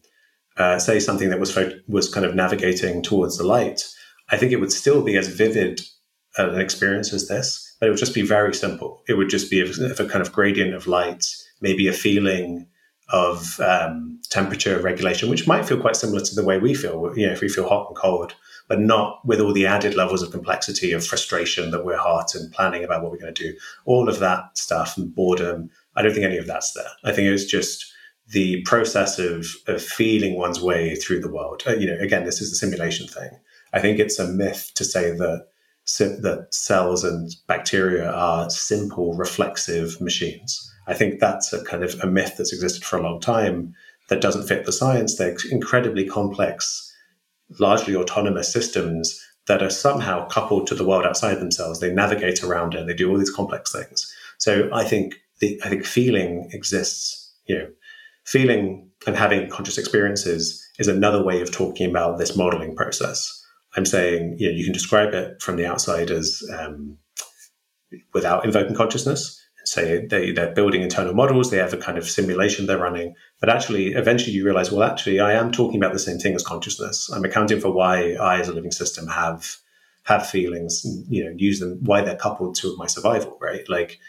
uh, say something that was was kind of navigating towards the light I think it would still be as vivid an experience as this, but it would just be very simple. It would just be a, a kind of gradient of light, maybe a feeling of um, temperature regulation, which might feel quite similar to the way we feel, you know, if we feel hot and cold, but not with all the added levels of complexity of frustration that we're hot and planning about what we're going to do. All of that stuff and boredom, I don't think any of that's there. I think it's just the process of, of feeling one's way through the world. Uh, you know, again, this is the simulation thing. I think it's a myth to say that that cells and bacteria are simple reflexive machines. I think that's a kind of a myth that's existed for a long time that doesn't fit the science. They're incredibly complex, largely autonomous systems that are somehow coupled to the world outside themselves. They navigate around it. They do all these complex things. So I think the I think feeling exists. You know, feeling and having conscious experiences is another way of talking about this modeling process. I'm saying, you know, you can describe it from the outside as um, without invoking consciousness. Say they, they're building internal models, they have a kind of simulation they're running. But actually, eventually you realize, well, actually, I am talking about the same thing as consciousness. I'm accounting for why I, as a living system, have have feelings, you know, use them, why they're coupled to my survival, right? Like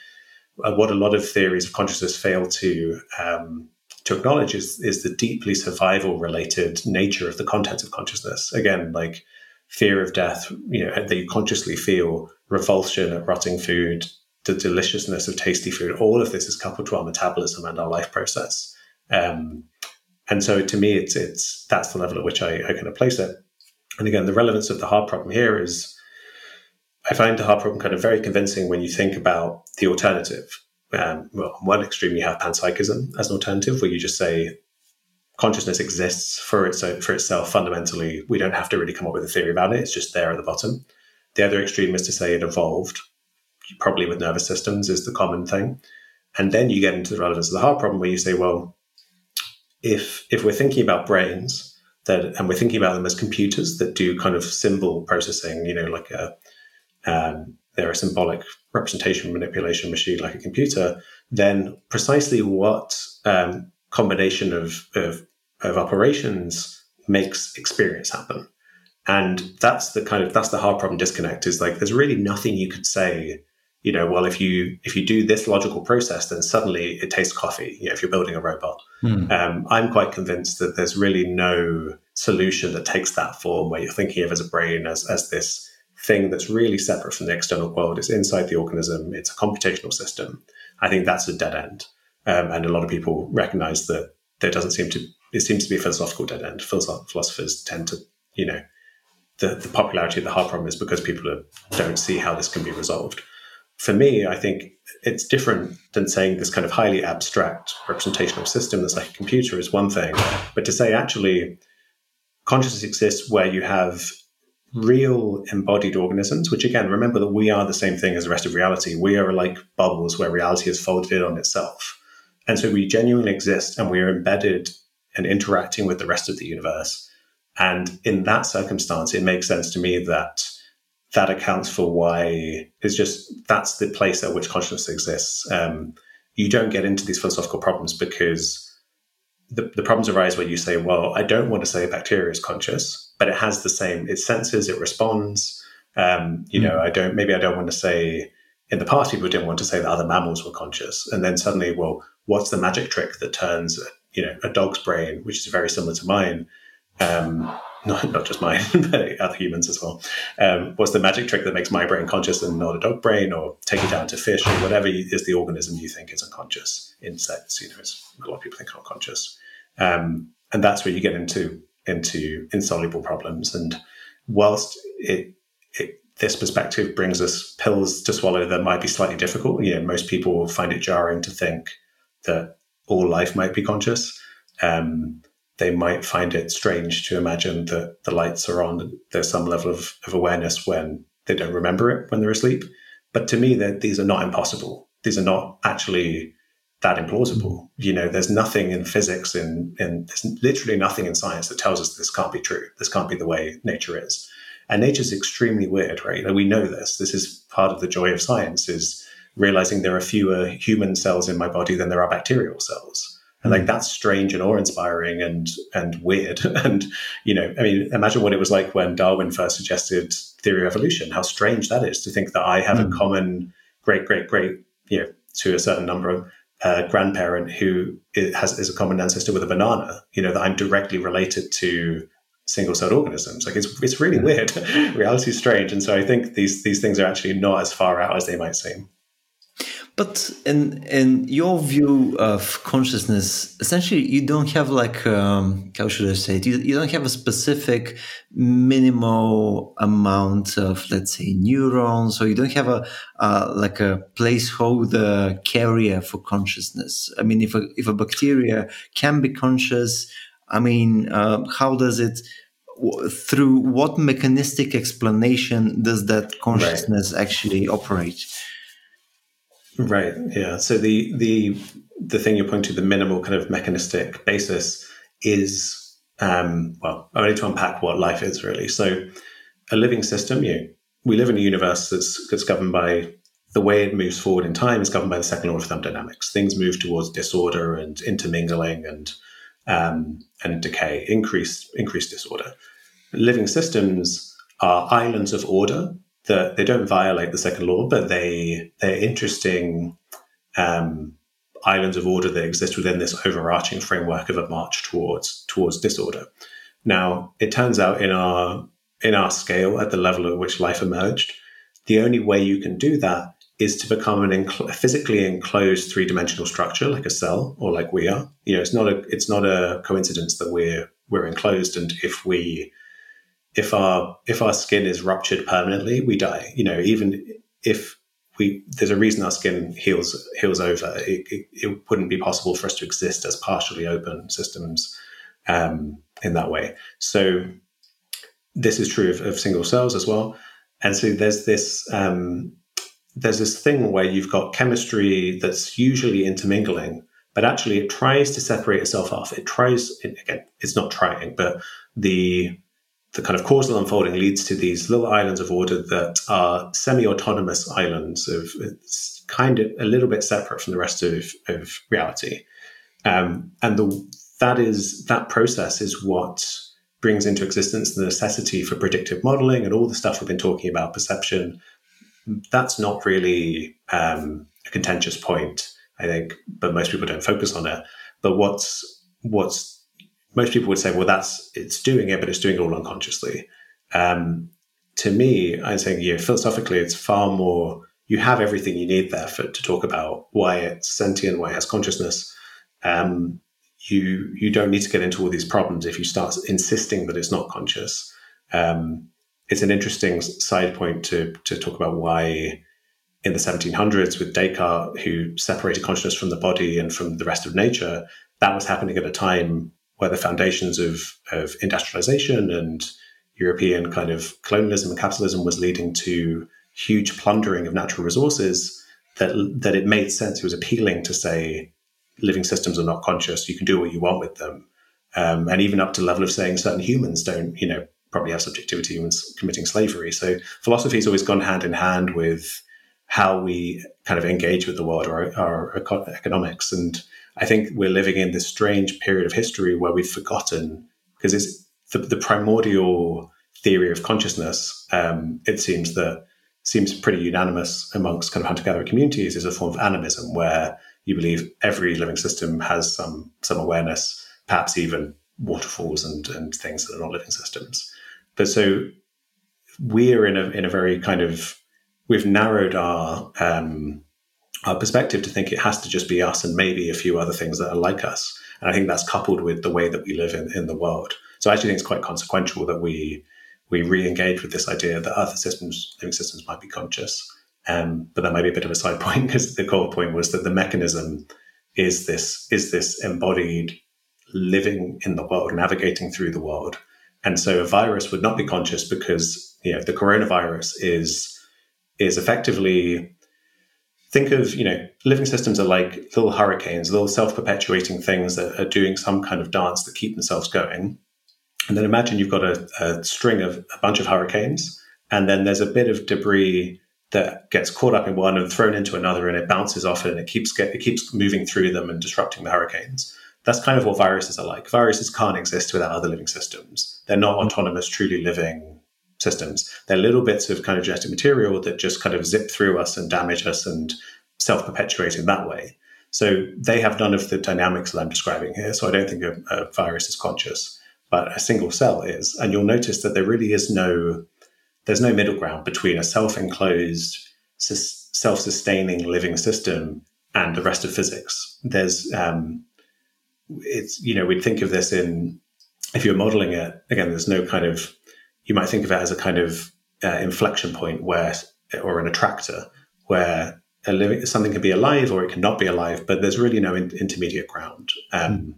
uh, what a lot of theories of consciousness fail to um, to acknowledge is is the deeply survival related nature of the contents of consciousness. Again, like fear of death, you know, that you consciously feel revulsion at rotting food, the deliciousness of tasty food. All of this is coupled to our metabolism and our life process. Um, and so, to me, it's it's that's the level at which I, I kind of place it. And again, the relevance of the hard problem here is, I find the hard problem kind of very convincing when you think about the alternative. Um, well, on one extreme, you have panpsychism as an alternative, where you just say consciousness exists for its for itself fundamentally. We don't have to really come up with a theory about it. It's just there at the bottom. The other extreme is to say it evolved, probably with nervous systems is the common thing. And then you get into the relevance of the hard problem where you say, well, if if we're thinking about brains that and we're thinking about them as computers that do kind of symbol processing, you know, like a um, they're a symbolic representation manipulation machine like a computer, then precisely what um, combination of, of of operations makes experience happen. And that's the kind of that's the hard problem disconnect is like there's really nothing you could say, you know, well if you if you do this logical process, then suddenly it tastes coffee, you know, if you're building a robot. Hmm. Um, I'm quite convinced that there's really no solution that takes that form where you're thinking of as a brain as, as this thing that's really separate from the external world. It's inside the organism, it's a computational system. I think that's a dead end. Um, and a lot of people recognize that there doesn't seem to it seems to be a philosophical dead end. Philosophers tend to, you know, the, the popularity of the hard problem is because people are, don't see how this can be resolved. For me, I think it's different than saying this kind of highly abstract representational system that's like a computer is one thing, but to say actually consciousness exists where you have real embodied organisms, which again, remember that we are the same thing as the rest of reality. We are like bubbles where reality is folded in on itself. And so we genuinely exist and we are embedded and interacting with the rest of the universe. And in that circumstance, it makes sense to me that that accounts for why it's just that's the place at which consciousness exists. Um, you don't get into these philosophical problems because the, the problems arise where you say, well, I don't want to say a bacteria is conscious, but it has the same, it senses, it responds. Um, you mm. know, I don't, maybe I don't want to say, in the past, people didn't want to say that other mammals were conscious. And then suddenly, well, what's the magic trick that turns you know a dog's brain, which is very similar to mine, um, not not just mine, but other humans as well. Um, what's the magic trick that makes my brain conscious and not a dog brain, or take it down to fish or whatever is the organism you think is unconscious? Insects, you know, a lot of people think are unconscious, um, and that's where you get into into insoluble problems. And whilst it, it this perspective brings us pills to swallow that might be slightly difficult. You know, most people find it jarring to think that all life might be conscious. Um, they might find it strange to imagine that the lights are on. There's some level of, of awareness when they don't remember it when they're asleep. But to me, these are not impossible. These are not actually that implausible. You know, there's nothing in physics, in, in there's literally nothing in science that tells us this can't be true. This can't be the way nature is. And nature's extremely weird, right? we know this. This is part of the joy of science is realizing there are fewer human cells in my body than there are bacterial cells. And like hmm. that's strange and awe-inspiring and and weird. and you know, I mean, imagine what it was like when Darwin first suggested theory of evolution. How strange that is to think that I have mm. a hmm. common great, great, great, you know, to a certain number of uh, grandparent who has is a common ancestor with a banana. You know, that I'm directly related to single-celled organisms. Like it's it's really weird. Reality is strange, and so I think these these things are actually not as far out as they might seem. But in in your view of consciousness, essentially, you don't have like um, how should I say it? You, you don't have a specific minimal amount of let's say neurons, or you don't have a uh, like a placeholder carrier for consciousness. I mean, if a if a bacteria can be conscious, I mean, uh, how does it? Through what mechanistic explanation does that consciousness right. actually operate? Right. Yeah. So the the the thing you're pointing to, the minimal kind of mechanistic basis, is um, well, only to unpack what life is really. So a living system, you we live in a universe that's that's governed by the way it moves forward in time is governed by the second law of thermodynamics. Things move towards disorder and intermingling and um, and decay, increased increased disorder. Living systems are islands of order that they don't violate the second law, but they they're interesting um, islands of order that exist within this overarching framework of a march towards towards disorder. Now, it turns out in our in our scale at the level at which life emerged, the only way you can do that is to become an enc- physically enclosed three dimensional structure like a cell or like we are. You know, it's not a it's not a coincidence that we're we're enclosed, and if we if our if our skin is ruptured permanently, we die. You know, even if we there's a reason our skin heals heals over. It, it, it wouldn't be possible for us to exist as partially open systems um, in that way. So this is true of, of, single cells as well. And so there's this um, there's this thing where you've got chemistry that's usually intermingling, but actually it tries to separate itself off. It tries again, it's not trying, but the the kind of causal unfolding leads to these little islands of order that are semi-autonomous islands of it's kind of a little bit separate from the rest of, of reality. Um, and the, that is that process is what brings into existence the necessity for predictive modeling and all the stuff we've been talking about perception. That's not really um, a contentious point, I think, but most people don't focus on it. But what's what's most people would say, well, that's it's doing it, but it's doing it all unconsciously. Um, to me, I'm saying, yeah, philosophically, it's far more. You have everything you need there for to talk about why it's sentient, why it has consciousness. Um, you you don't need to get into all these problems if you start insisting that it's not conscious. Um, it's an interesting side point to to talk about why in the 1700s with Descartes, who separated consciousness from the body and from the rest of nature, that was happening at a time where the foundations of, of industrialization and European kind of colonialism and capitalism was leading to huge plundering of natural resources, that that it made sense. It was appealing to say living systems are not conscious. You can do what you want with them, um, and even up to the level of saying certain humans don't, you know, probably have subjectivity when committing slavery. So philosophy has always gone hand in hand with how we kind of engage with the world or our, our economics and I think we're living in this strange period of history where we've forgotten because it's the, the, primordial theory of consciousness. Um, it seems that seems pretty unanimous amongst kind of hunter-gatherer communities is a form of animism where you believe every living system has some some awareness, perhaps even waterfalls and, and things that are not living systems. But so we're in a in a very kind of we've narrowed our um, our perspective to think it has to just be us and maybe a few other things that are like us. And I think that's coupled with the way that we live in, in the world. So I actually think it's quite consequential that we we re-engage with this idea that other systems, living systems, might be conscious. Um, but that might be a bit of a side point because the core point was that the mechanism is this is this embodied living in the world, navigating through the world. And so a virus would not be conscious because you know the coronavirus is is effectively think of you know living systems are like little hurricanes little self-perpetuating things that are doing some kind of dance that keep themselves going. And then imagine you've got a, a string of a bunch of hurricanes and then there's a bit of debris that gets caught up in one and thrown into another and it bounces off it and it keeps get, it keeps moving through them and disrupting the hurricanes. That's kind of what viruses are like. Viruses can't exist without other living systems. They're not mm. autonomous truly living systems. They're little bits of kind of genetic material that just kind of zip through us and damage us and self perpetuate in that way. So they have none of the dynamics that I'm describing here. So I don't think a, a, virus is conscious, but a single cell is. And you'll notice that there really is no there's no middle ground between a self enclosed self-sustaining living system and the rest of physics. There's um, it's you know we'd think of this in if you're modeling it again. There's no kind of you might think of it as a kind of uh, inflection point where or an attractor where a living something can be alive or it cannot be alive, but there's really no in, intermediate ground. Um, mm.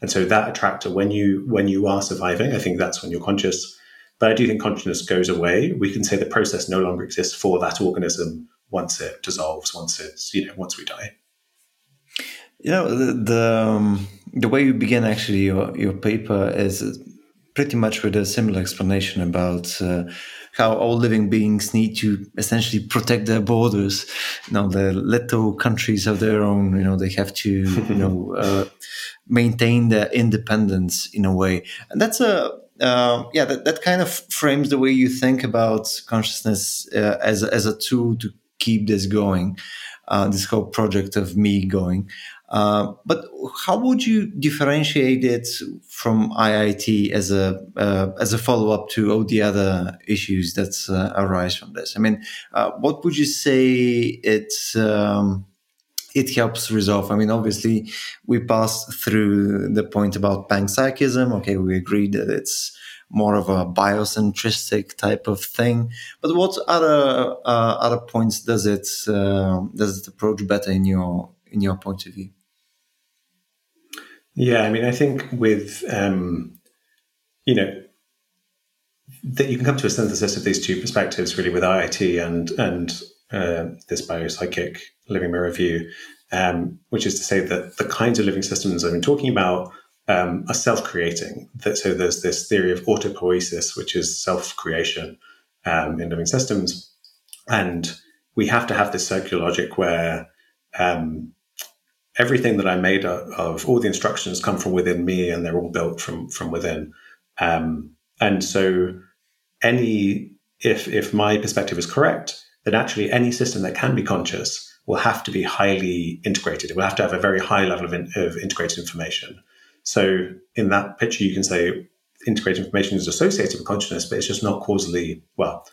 And so that attractor, when you when you are surviving, I think that's when you're conscious. But I do think consciousness goes away. We can say the process no longer exists for that organism once it dissolves, once it's you know once we die. You know the the, um, the way you begin actually your your paper is pretty much with a similar explanation about. Uh, how all living beings need to essentially protect their borders. You know, the little countries of their own. You know, they have to you know uh, maintain their independence in a way, and that's a uh, yeah, that, that kind of frames the way you think about consciousness uh, as as a tool to keep this going, uh, this whole project of me going. Uh, but how would you differentiate it from IIT as a uh, as a follow up to all the other issues that uh, arise from this? I mean, uh, what would you say it um, it helps resolve? I mean, obviously, we passed through the point about panpsychism. Okay, we agreed that it's more of a biocentristic type of thing. But what other uh, other points does it does it approach better in your in your point of view? Yeah, I mean, I think with um, you know that you can come to a synthesis of these two perspectives really with IIT and and uh, this biopsychic living mirror view, um, which is to say that the kinds of living systems I've been talking about um, are self-creating. That so there's this theory of autopoiesis, which is self-creation um, in living systems, and we have to have this circular logic where um, everything that I'm made of, all the instructions come from within me, and they're all built from from within. Um, and so, any if if my perspective is correct, then actually any system that can be conscious will have to be highly integrated. It will have to have a very high level of, in, of integrated information. So, in that picture, you can say integrated information is associated with consciousness, but it's just not causally well.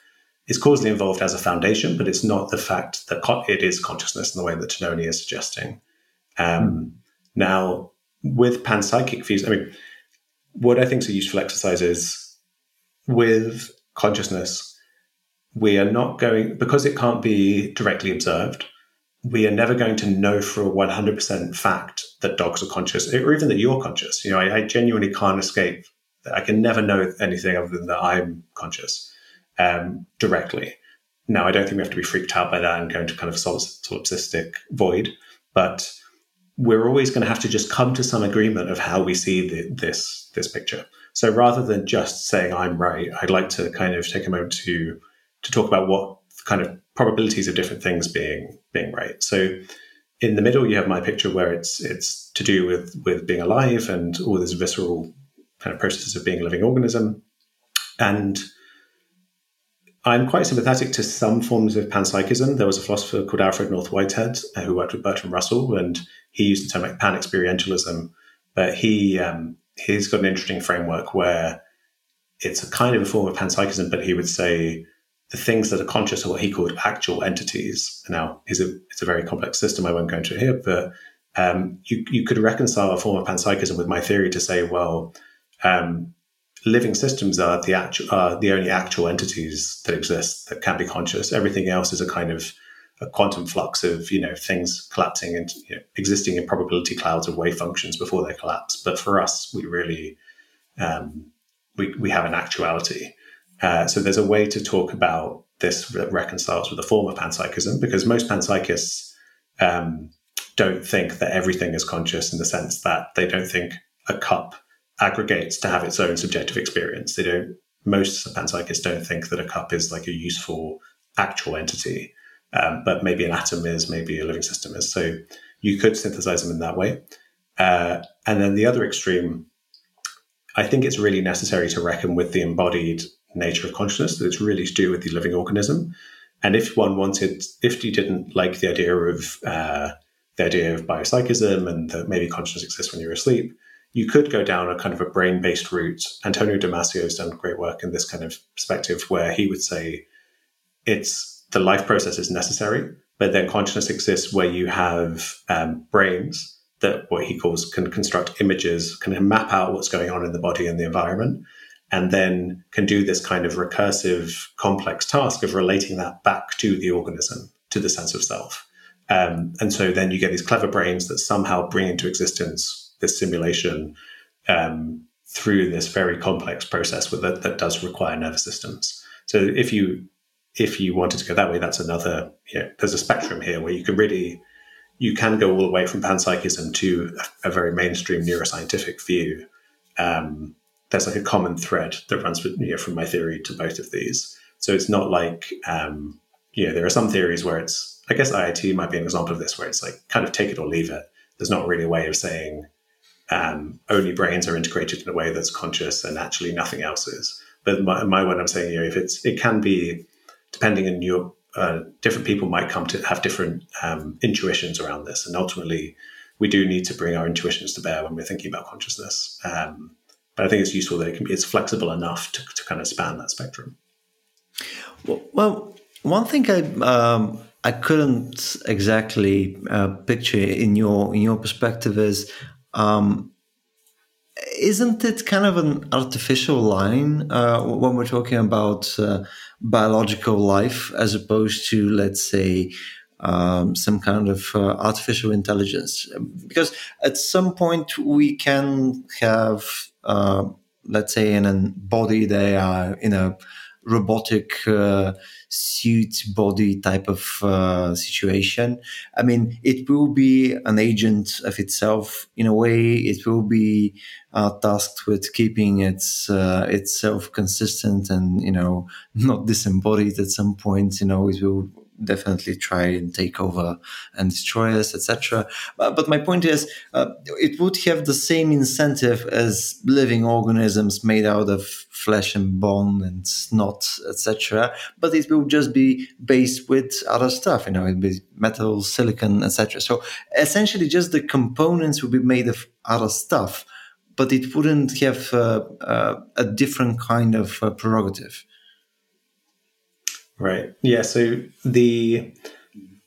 It's causally involved as a foundation, but it's not the fact that it is consciousness in the way that Tononi is suggesting. Um, now, with panpsychic views, I mean, what I think is a useful exercise is with consciousness, we are not going, because it can't be directly observed, we are never going to know for a 100% fact that dogs are conscious or even that you're conscious. You know, I, I genuinely can't escape. I can never know anything other than that I'm conscious um, directly. Now, I don't think we have to be freaked out by that and go into kind of solipsistic void, but we're always going to have to just come to some agreement of how we see the, this this picture. So rather than just saying I'm right, I'd like to kind of take a moment to to talk about what kind of probabilities of different things being being right. So in the middle, you have my picture where it's it's to do with with being alive and all this visceral kind of processes of being a living organism, and I'm quite sympathetic to some forms of panpsychism. There was a philosopher called Alfred North Whitehead uh, who worked with Bertrand Russell, and he used the term like pan experientialism. But he um, he's got an interesting framework where it's a kind of a form of panpsychism, but he would say the things that are conscious are what he called actual entities. Now, a, it's a very complex system. I won't go into it here, but um, you, you could reconcile a form of panpsychism with my theory to say, well, um, living systems are the actual the only actual entities that exist that can be conscious. Everything else is a kind of a quantum flux of you know things collapsing and you know, existing in probability clouds of wave functions before they collapse. But for us, we really um, we we have an actuality. Uh, so there's a way to talk about this that reconciles with the form of panpsychism because most panpsychists um, don't think that everything is conscious in the sense that they don't think a cup aggregates to have its own subjective experience. They don't. Most panpsychists don't think that a cup is like a useful actual entity, um, but maybe an atom is, maybe a living system is. So you could synthesize them in that way. Uh, and then the other extreme, I think it's really necessary to reckon with the embodied nature of consciousness, that it's really to do with the living organism. And if one wanted, if you didn't like the idea of uh, the idea of biopsychism and that maybe consciousness exists when you're asleep, you could go down a kind of a brain based route. Antonio Damasio has done great work in this kind of perspective where he would say it's the life process is necessary, but then consciousness exists where you have um, brains that what he calls can construct images, can map out what's going on in the body and the environment, and then can do this kind of recursive, complex task of relating that back to the organism, to the sense of self. Um, and so then you get these clever brains that somehow bring into existence this simulation um, through this very complex process with, that, that does require nervous systems. So if you if you wanted to go that way, that's another. You know, there's a spectrum here where you can really you can go all the way from panpsychism to a, a very mainstream neuroscientific view. Um, there's like a common thread that runs you know, from my theory to both of these. So it's not like um, you know there are some theories where it's I guess IIT might be an example of this where it's like kind of take it or leave it. There's not really a way of saying um, only brains are integrated in a way that's conscious and actually nothing else is. But my, my one I'm saying here, if it's it can be depending on your uh, different people might come to have different um, intuitions around this, and ultimately, we do need to bring our intuitions to bear when we're thinking about consciousness. Um, but I think it's useful that it can be it's flexible enough to, to kind of span that spectrum. Well, well one thing I um, I couldn't exactly uh, picture in your in your perspective is. Um, isn't it kind of an artificial line uh, when we're talking about uh, biological life as opposed to, let's say, um, some kind of uh, artificial intelligence. Because at some point we can have, uh, let's say, in a body they are in a robotic uh, suit body type of uh, situation. I mean, it will be an agent of itself in a way. It will be uh, tasked with keeping its uh, itself consistent and you know not disembodied at some point. You know, it will definitely try and take over and destroy us, etc. But, but, my point is, uh, it would have the same incentive as living organisms made out of flesh and bone and snot, etc. But it will just be based with other stuff, you know, it'll be metal, silicon, etc. So essentially, just the components will be made of other stuff, but it wouldn't have uh, uh, a different kind of uh, prerogative. Right. Yeah. So the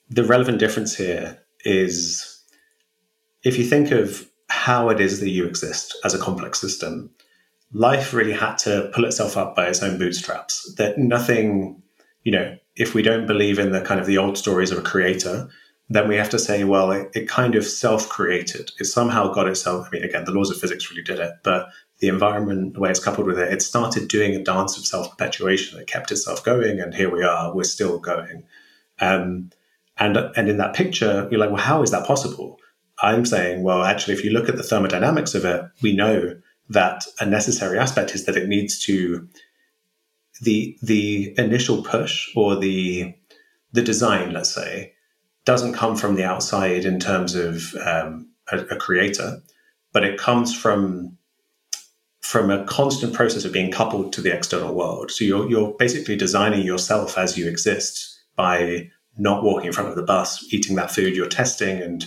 the relevant difference here is if you think of how it is that you exist as a complex system, life really had to pull itself up by its own bootstraps. That nothing, you know, if we don't believe in the kind of the old stories of a creator, then we have to say, well, it, it kind of self-created. It somehow got itself. I mean, again, the laws of physics really did it, but the environment, the way it's coupled with it, it started doing a dance of self perpetuation. It kept itself going, and here we are, we're still going. Um, and, and in that picture, you're like, well, how is that possible? I'm saying, well, actually, if you look at the thermodynamics of it, we know that a necessary aspect is that it needs to the the initial push or the the design, let's say, doesn't come from the outside in terms of um, a, a creator, but it comes from from a constant process of being coupled to the external world. So you're, you're basically designing yourself as you exist by not walking in front of the bus, eating that food you're testing and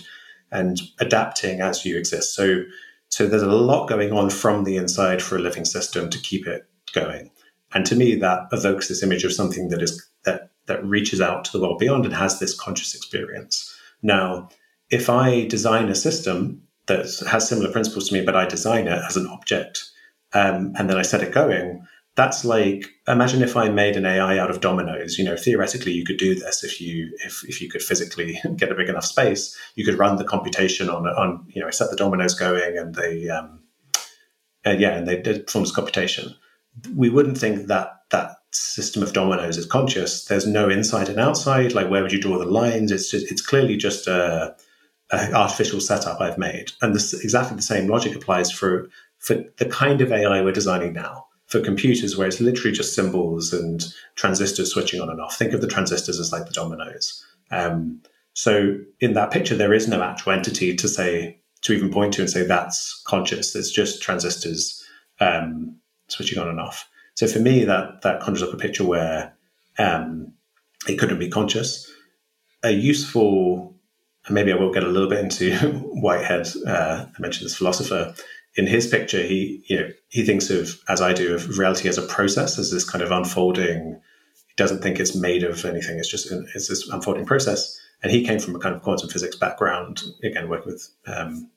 and adapting as you exist. So so there's a lot going on from the inside for a living system to keep it going. And to me, that evokes this image of something that is that that reaches out to the world beyond and has this conscious experience. Now, if I design a system that has similar principles to me, but I design it as an object um, and then I set it going. That's like imagine if I made an AI out of dominoes. You know, theoretically, you could do this if you if if you could physically get a big enough space. You could run the computation on on you know I set the dominoes going and they um, and yeah and they did forms computation. We wouldn't think that that system of dominoes is conscious. There's no inside and outside. Like where would you draw the lines? It's just it's clearly just a, a artificial setup I've made, and this exactly the same logic applies for for the kind of AI we're designing now for computers, where it's literally just symbols and transistors switching on and off. Think of the transistors as like the dominoes. Um, so in that picture, there is no actual entity to say to even point to and say that's conscious. It's just transistors um, switching on and off. So for me, that that conjures up a picture where um, it couldn't be conscious. A useful, and maybe I will get a little bit into Whitehead. Uh, I mentioned this philosopher in his picture, he you know he thinks of as I do of reality as a process, as this kind of unfolding. He doesn't think it's made of anything. It's just it's this unfolding process. And he came from a kind of quantum physics background, again, working with um,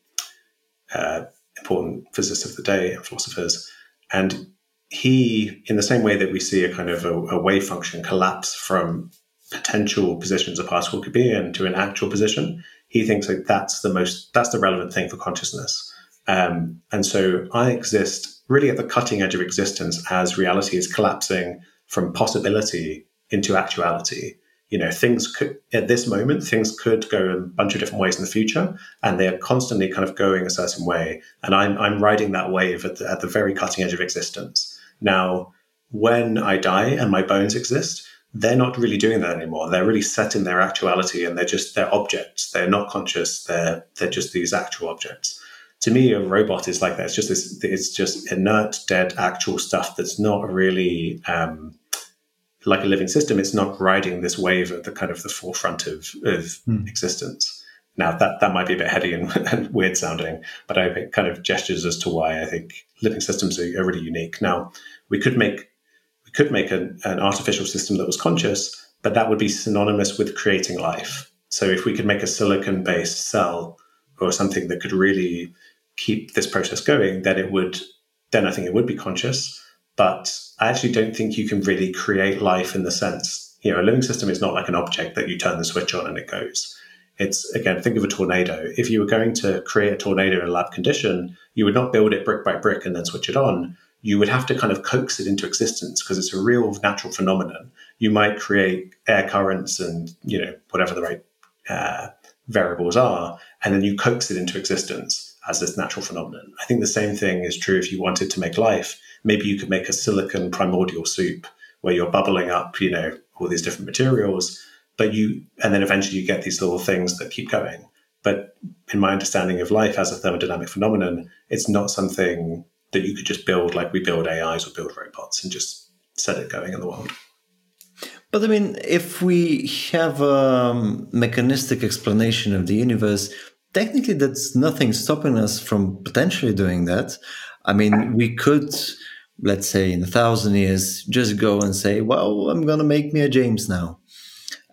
uh, important physicists of the day and philosophers. And he, in the same way that we see a kind of a, a wave function collapse from potential positions a particle could be in to an actual position, he thinks like that's the most that's the relevant thing for consciousness. Um, and so I exist really at the cutting edge of existence as reality is collapsing from possibility into actuality. You know, things could, at this moment, things could go a bunch of different ways in the future, and they are constantly kind of going a certain way. And I'm, I'm riding that wave at the, at the very cutting edge of existence. Now, when I die and my bones exist, they're not really doing that anymore. They're really set in their actuality and they're just, they're objects. They're not conscious. They're, they're just these actual objects to me, a robot is like that. It's just this. It's just inert, dead, actual stuff that's not really um, like a living system. It's not riding this wave at the kind of the forefront of, of mm. existence. Now that that might be a bit heady and, and, weird sounding, but I think kind of gestures as to why I think living systems are, are really unique. Now we could make we could make an, an artificial system that was conscious, but that would be synonymous with creating life. So if we could make a silicon based cell or something that could really keep this process going, then it would, then I think it would be conscious. But I actually don't think you can really create life in the sense, you know, a living system is not like an object that you turn the switch on and it goes. It's again, think of a tornado. If you were going to create a tornado in a lab condition, you would not build it brick by brick and then switch it on. You would have to kind of coax it into existence because it's a real natural phenomenon. You might create air currents and you know whatever the right uh, variables are, and then you coax it into existence as this natural phenomenon. I think the same thing is true if you wanted to make life. Maybe you could make a silicon primordial soup where you're bubbling up, you know, all these different materials, but you, and then eventually you get these little things that keep going. But in my understanding of life as a thermodynamic phenomenon, it's not something that you could just build like we build AIs or build robots and just set it going in the world. But I mean, if we have a um, mechanistic explanation of the universe, technically that's nothing stopping us from potentially doing that. I mean, we could, let's say, in a thousand years, just go and say, "Well, I'm gonna make me a James now,"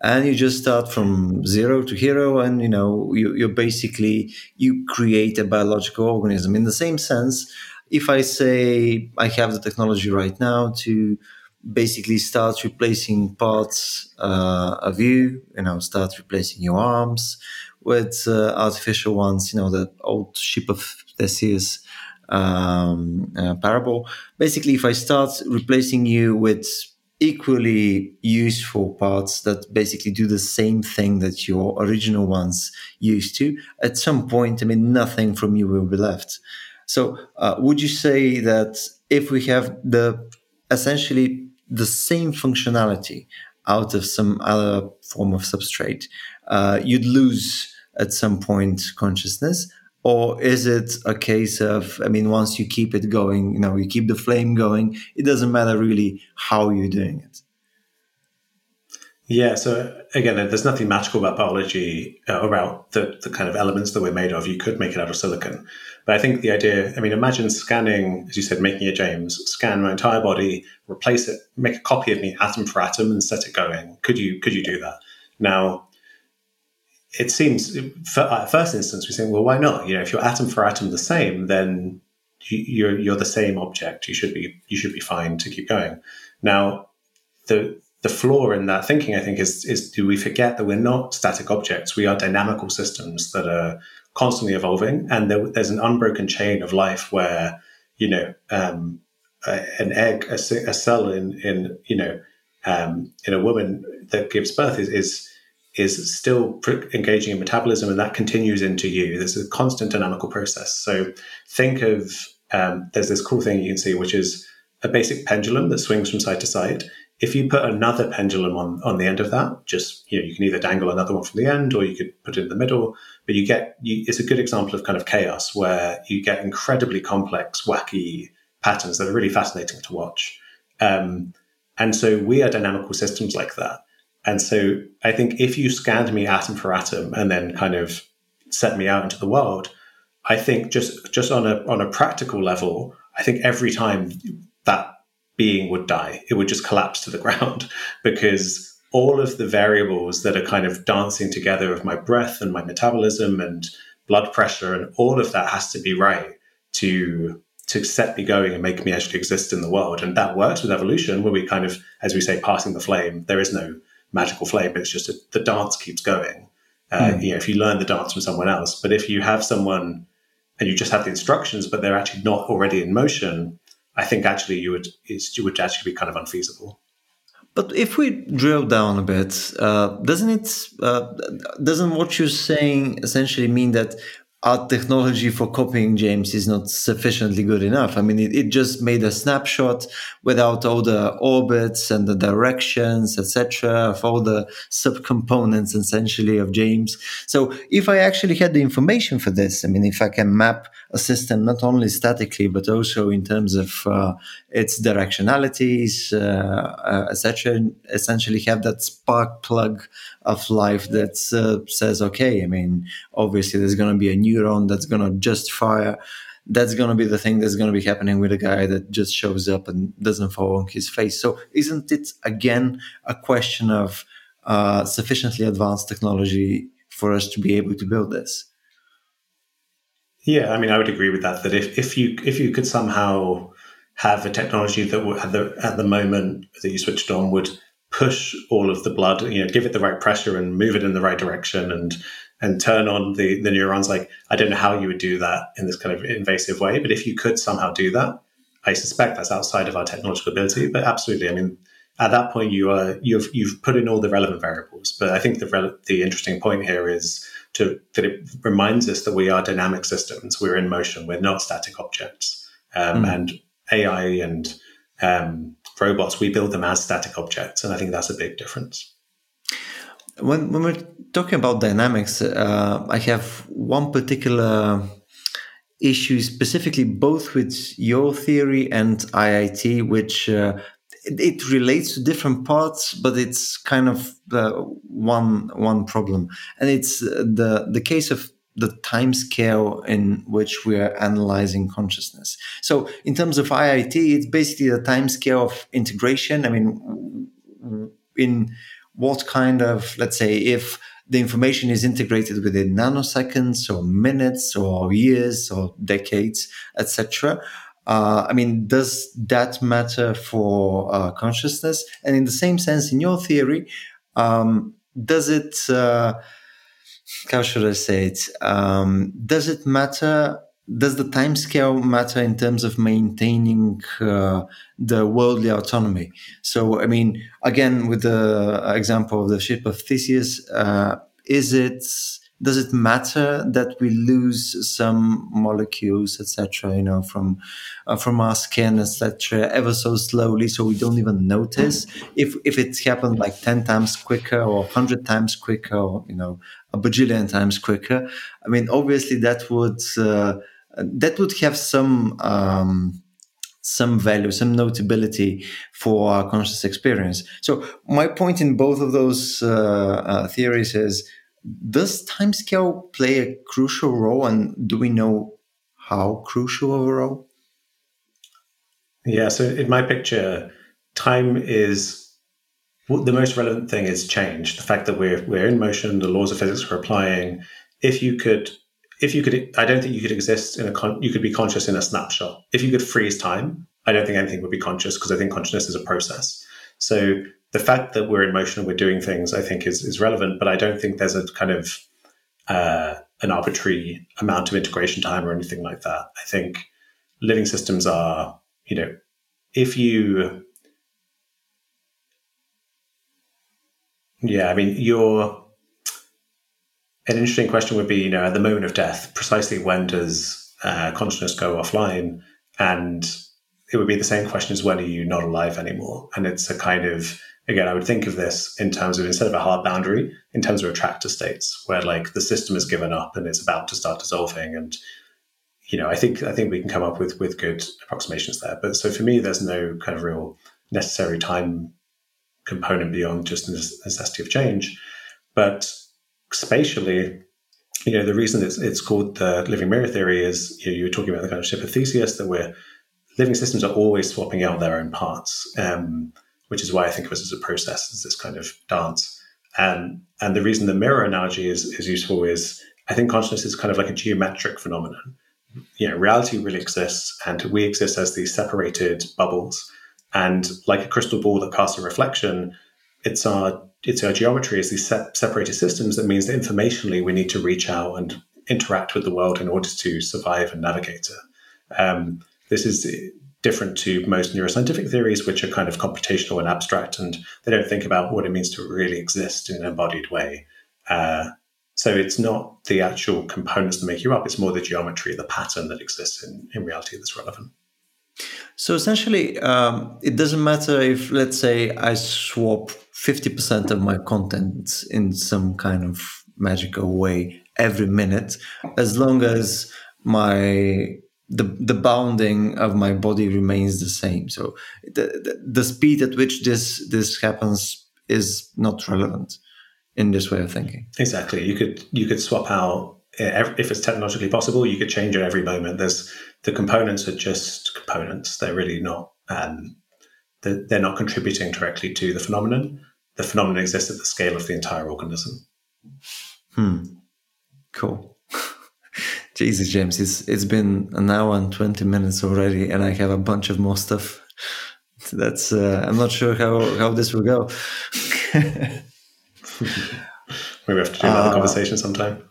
and you just start from zero to hero, and you know, you, you basically you create a biological organism. In the same sense, if I say I have the technology right now to basically start replacing parts uh, of you, you know, start replacing your arms with uh, artificial ones, you know, the old ship of Theseus um, uh, parable. Basically, if I start replacing you with equally useful parts that basically do the same thing that your original ones used to, at some point, I mean, nothing from you will be left. So, uh, would you say that if we have the essentially the same functionality out of some other form of substrate, uh, you'd lose at some point consciousness? Or is it a case of i mean once you keep it going you know you keep the flame going it doesn't matter really how you're doing it? Yeah so again there's nothing magical about biology uh, about the, the kind of elements that we're made of. You could make it out of silicon. But i think the idea i mean imagine scanning as you said making a james scan my entire body replace it make a copy of me atom for atom and set it going. Could you could you do that? Now it seems, for, at first instance, we think, well, why not? You know, if you're atom for atom the same, then you're you're the same object. You should be you should be fine to keep going. Now, the the flaw in that thinking, I think, is is do we forget that we're not static objects? We are dynamical systems that are constantly evolving, and there, there's an unbroken chain of life where you know um, an egg, a, a, cell in in you know um, in a woman that gives birth is, is is still engaging in metabolism and that continues into you. There's a constant dynamical process. So think of um, there's this cool thing you can see, which is a basic pendulum that swings from side to side. If you put another pendulum on, on the end of that, just you know, you can either dangle another one from the end or you could put it in the middle. But you get you, it's a good example of kind of chaos where you get incredibly complex, wacky patterns that are really fascinating to watch. Um, and so we are dynamical systems like that. And so I think if you scanned me atom for atom and then kind of set me out into the world, I think just just on a on a practical level, I think every time that being would die, it would just collapse to the ground because all of the variables that are kind of dancing together of my breath and my metabolism and blood pressure and all of that has to be right to to set me going and make me actually exist in the world. And that works with evolution, where we kind of, as we say, passing the flame. There is no magical flame; it's just a, the dance keeps going. Uh, mm. You know, if you learn the dance from someone else, but if you have someone and you just have the instructions, but they're actually not already in motion, I think actually you would it would actually be kind of unfeasible. But if we drill down a bit, uh, doesn't it uh, doesn't what you're saying essentially mean that our technology for copying James is not sufficiently good enough. I mean, it, it just made a snapshot without all the orbits and the directions, etc., of all the subcomponents essentially of James. So if I actually had the information for this, I mean, if I can map a system not only statically but also in terms of uh, its directionalities, uh, uh, etc., essentially have that spark plug of life that uh, says, okay, I mean, obviously there's going to be a neuron that's going to just fire. That's going to be the thing that's going to be happening with a guy that just shows up and doesn't fall on his face. So, isn't it again a question of uh, sufficiently advanced technology for us to be able to build this? Yeah, I mean, I would agree with that. That if, if you if you could somehow have a technology that at the at the moment that you switched on would push all of the blood, you know, give it the right pressure and move it in the right direction and and turn on the, the neurons. Like I don't know how you would do that in this kind of invasive way, but if you could somehow do that, I suspect that's outside of our technological ability. But absolutely, I mean, at that point you are you've you've put in all the relevant variables. But I think the the interesting point here is to that it reminds us that we are dynamic systems. We're in motion. We're not static objects. Um, mm. And AI and um, robots, we build them as static objects. And I think that's a big difference. When, when we're talking about dynamics, uh, I have one particular issue specifically both with your theory and IIT, which uh, it, relates to different parts, but it's kind of uh, one one problem, and it's the the case of the time scale in which we are analyzing consciousness. So, in terms of IIT, it's basically the time scale of integration. I mean, in what kind of, let's say, if the information is integrated within nanoseconds or minutes or years or decades, etc. Uh, I mean, does that matter for uh, consciousness? And in the same sense, in your theory, um, does it? Uh, how should I say it? Um, does it matter? Does the time scale matter in terms of maintaining uh, the worldly autonomy? So, I mean, again, with the example of the ship of Theseus, uh, is it does it matter that we lose some molecules, etc., you know, from uh, from our skin, etc., ever so slowly, so we don't even notice if if it happened like ten times quicker or hundred times quicker, or you know, a bajillion times quicker. I mean, obviously that would uh, that would have some. Um, some value, some notability for our conscious experience. So my point in both of those uh, uh, theories is does timescale play a crucial role, and do we know how crucial of a role? Yeah, so in my picture, time is the most relevant thing is change. The fact that we're we're in motion, the laws of physics we're applying. If you could, if you could, I don't think you could exist in a con, you could be conscious in a snapshot. If you could freeze time, I don't think anything would be conscious because I think consciousness is a process. So the fact that we're in motion and we're doing things, I think, is is relevant. But I don't think there's a kind of uh, an arbitrary amount of integration time or anything like that. I think living systems are, you know, if you, yeah, I mean, you're. An interesting question would be, you know, at the moment of death, precisely when does uh, consciousness go offline? And it would be the same question as when are you not alive anymore? And it's a kind of again, I would think of this in terms of instead of a hard boundary, in terms of attractor states, where like the system has given up and it's about to start dissolving. And you know, I think I think we can come up with with good approximations there. But so for me, there's no kind of real necessary time component beyond just the necessity of change. But spatially, you know, the reason it's, it's called the living mirror theory is you, know, you were talking about the kind of ship of Theseus that we're living systems are always swapping out their own parts. Um, which is why I think of it as a process, as this kind of dance. And and the reason the mirror analogy is is useful is I think consciousness is kind of like a geometric phenomenon. You know, reality really exists, and we exist as these separated bubbles. And like a crystal ball that casts a reflection, it's our it's our geometry as these se- separated systems that means that informationally we need to reach out and interact with the world in order to survive and navigate it. Um, this is different to most neuroscientific theories, which are kind of computational and abstract, and they don't think about what it means to really exist in an embodied way. Uh, so it's not the actual components that make you up; it's more the geometry, the pattern that exists in, in reality that's relevant. So essentially, um, it doesn't matter if, let's say, I swap fifty percent of my content in some kind of magical way every minute, as long as my the the bounding of my body remains the same. So the, the, the speed at which this this happens is not relevant in this way of thinking. Exactly. You could you could swap out if it's technologically possible. You could change it every moment. There's the components are just components. They're really not. Um, they're, they're not contributing directly to the phenomenon. The phenomenon exists at the scale of the entire organism. Hmm. Cool. Jesus, James, it's it's been an hour and twenty minutes already, and I have a bunch of more stuff. That's uh, I'm not sure how how this will go. We have to do another uh, conversation sometime.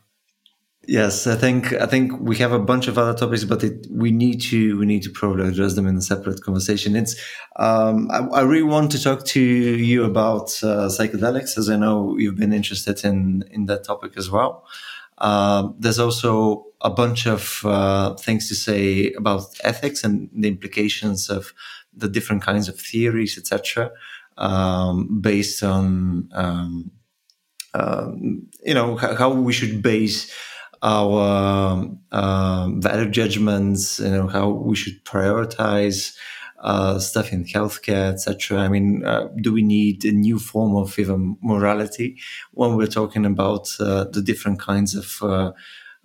Yes, I think I think we have a bunch of other topics, but it, we need to we need to probably address them in a separate conversation. It's um, I, I, really want to talk to you about uh, psychedelics, as I know you've been interested in in that topic as well. Uh, there's also a bunch of uh, things to say about ethics and the implications of the different kinds of theories, etc., um, based on um, uh, you know how we should base our uh, value judgments, you know how we should prioritize uh, stuff in healthcare, etc. I mean, uh, do we need a new form of even morality when we're talking about uh, the different kinds of uh,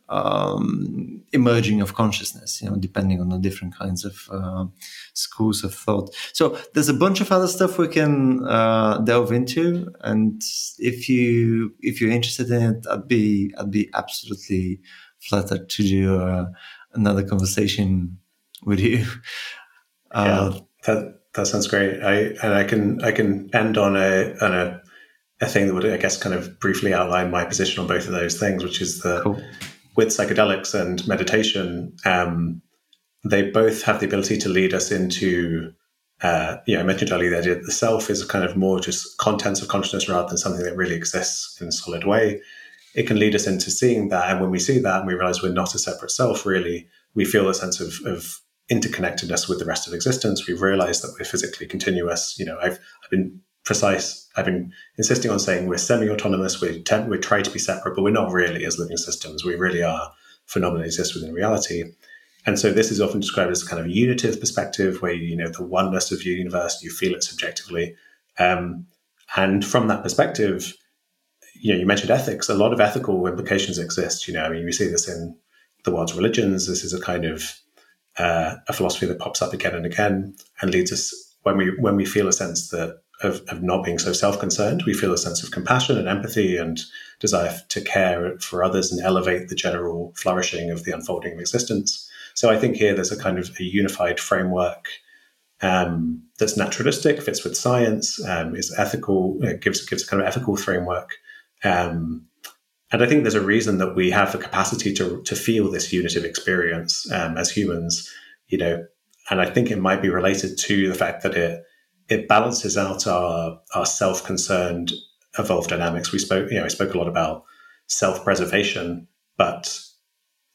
um, emerging of consciousness, you know, depending on the different kinds of uh, schools of thought. So there's a bunch of other stuff we can uh, delve into, and if you if you're interested in it, I'd be I'd be absolutely flattered to do another conversation with you. Uh, yeah, that that sounds great. I and I can I can end on a on a a thing that would I guess kind of briefly outline my position on both of those things, which is that cool. With psychedelics and meditation, um, they both have the ability to lead us into uh, you know, I mentioned earlier that the self is kind of more just contents of consciousness rather than something that really exists in a solid way. It can lead us into seeing that. And when we see that and we realize we're not a separate self, really, we feel a sense of, of interconnectedness with the rest of existence. We realize that we're physically continuous. You know, I've, I've been precise. I've been insisting on saying we're semi-autonomous. We we try to be separate, but we're not really as living systems. We really are phenomena exist within reality. And so this is often described as a kind of unitive perspective, where you know the oneness of your universe, you feel it subjectively. Um, and from that perspective, you know, you mentioned ethics. A lot of ethical implications exist. You know, I mean, we see this in the world's religions. This is a kind of uh, a philosophy that pops up again and again and leads us when we when we feel a sense that of, of not being so self-concerned, we feel a sense of compassion and empathy and desire to care for others and elevate the general flourishing of the unfolding of existence. So I think here there's a kind of a unified framework um, that's naturalistic, fits with science, um, is ethical, it gives gives a kind of ethical framework. Um, and I think there's a reason that we have the capacity to, to feel this unitive experience um, as humans, you know, and I think it might be related to the fact that it it balances out our our self-concerned evolved dynamics. We spoke, you know, I spoke a lot about self-preservation, but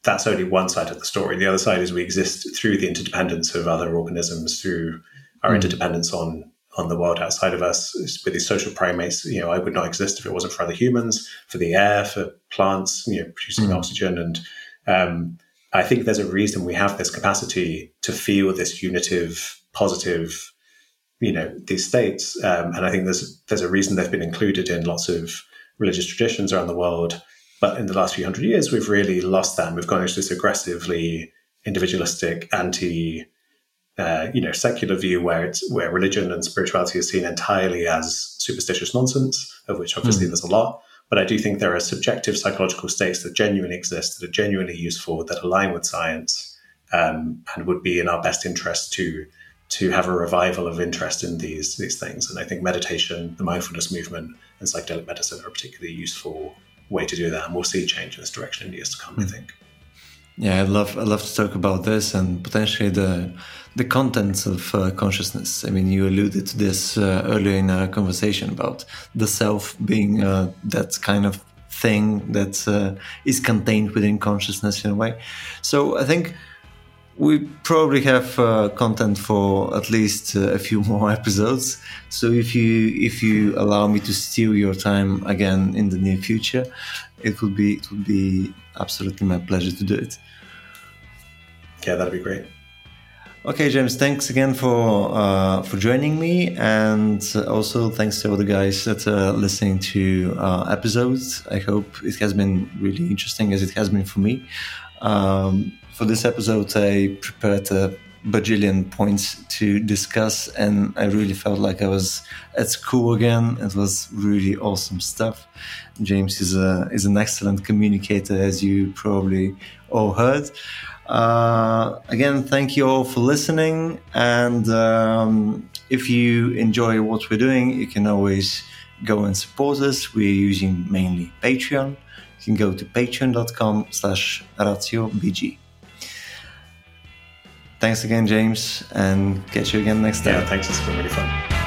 that's only one side of the story. The other side is we exist through the interdependence of other organisms, through our mm. interdependence on on the world outside of us with these social primates. You know, I would not exist if it wasn't for other humans, for the air, for plants, you know, producing mm. oxygen. And um, I think there's a reason we have this capacity to feel this unitive, positive, you know, these states. Um, and I think there's there's a reason they've been included in lots of religious traditions around the world. But in the last few hundred years, we've really lost that. And we've gone into this aggressively individualistic, anti uh, you know secular view where it's where religion and spirituality is seen entirely as superstitious nonsense, of which obviously mm. there's a lot. But I do think there are subjective psychological states that genuinely exist, that are genuinely useful, that align with science, um, and would be in our best interest to to have a revival of interest in these these things. And I think meditation, the mindfulness movement, and psychedelic medicine are a particularly useful way to do that. And we'll see change in this direction in years to come. Mm. I hmm. think. Yeah, I'd love I'd love to talk about this and potentially the the contents of uh, consciousness. I mean, you alluded to this uh, earlier in our conversation about the self being uh, that kind of thing that uh, is contained within consciousness in a way. So I think we probably have uh, content for at least uh, a few more episodes. So if you if you allow me to steal your time again in the near future, it would be it would be absolutely my pleasure to do it. Yeah, that'd be great. Okay, James, thanks again for uh, for joining me, and also thanks to all the guys that are listening to uh, episodes. I hope it has been really interesting as it has been for me. Um, for this episode, I prepared a bajillion points to discuss, and I really felt like I was at school again. It was really awesome stuff. James is a is an excellent communicator, as you probably all heard. Uh, again, thank you all for listening, and um, if you enjoy what we're doing, you can always go and support us. We're using mainly Patreon. You can go to patreon.com slash ratiobg. Thanks again, James, and catch you again next time. Yeah, thanks. It's been really fun.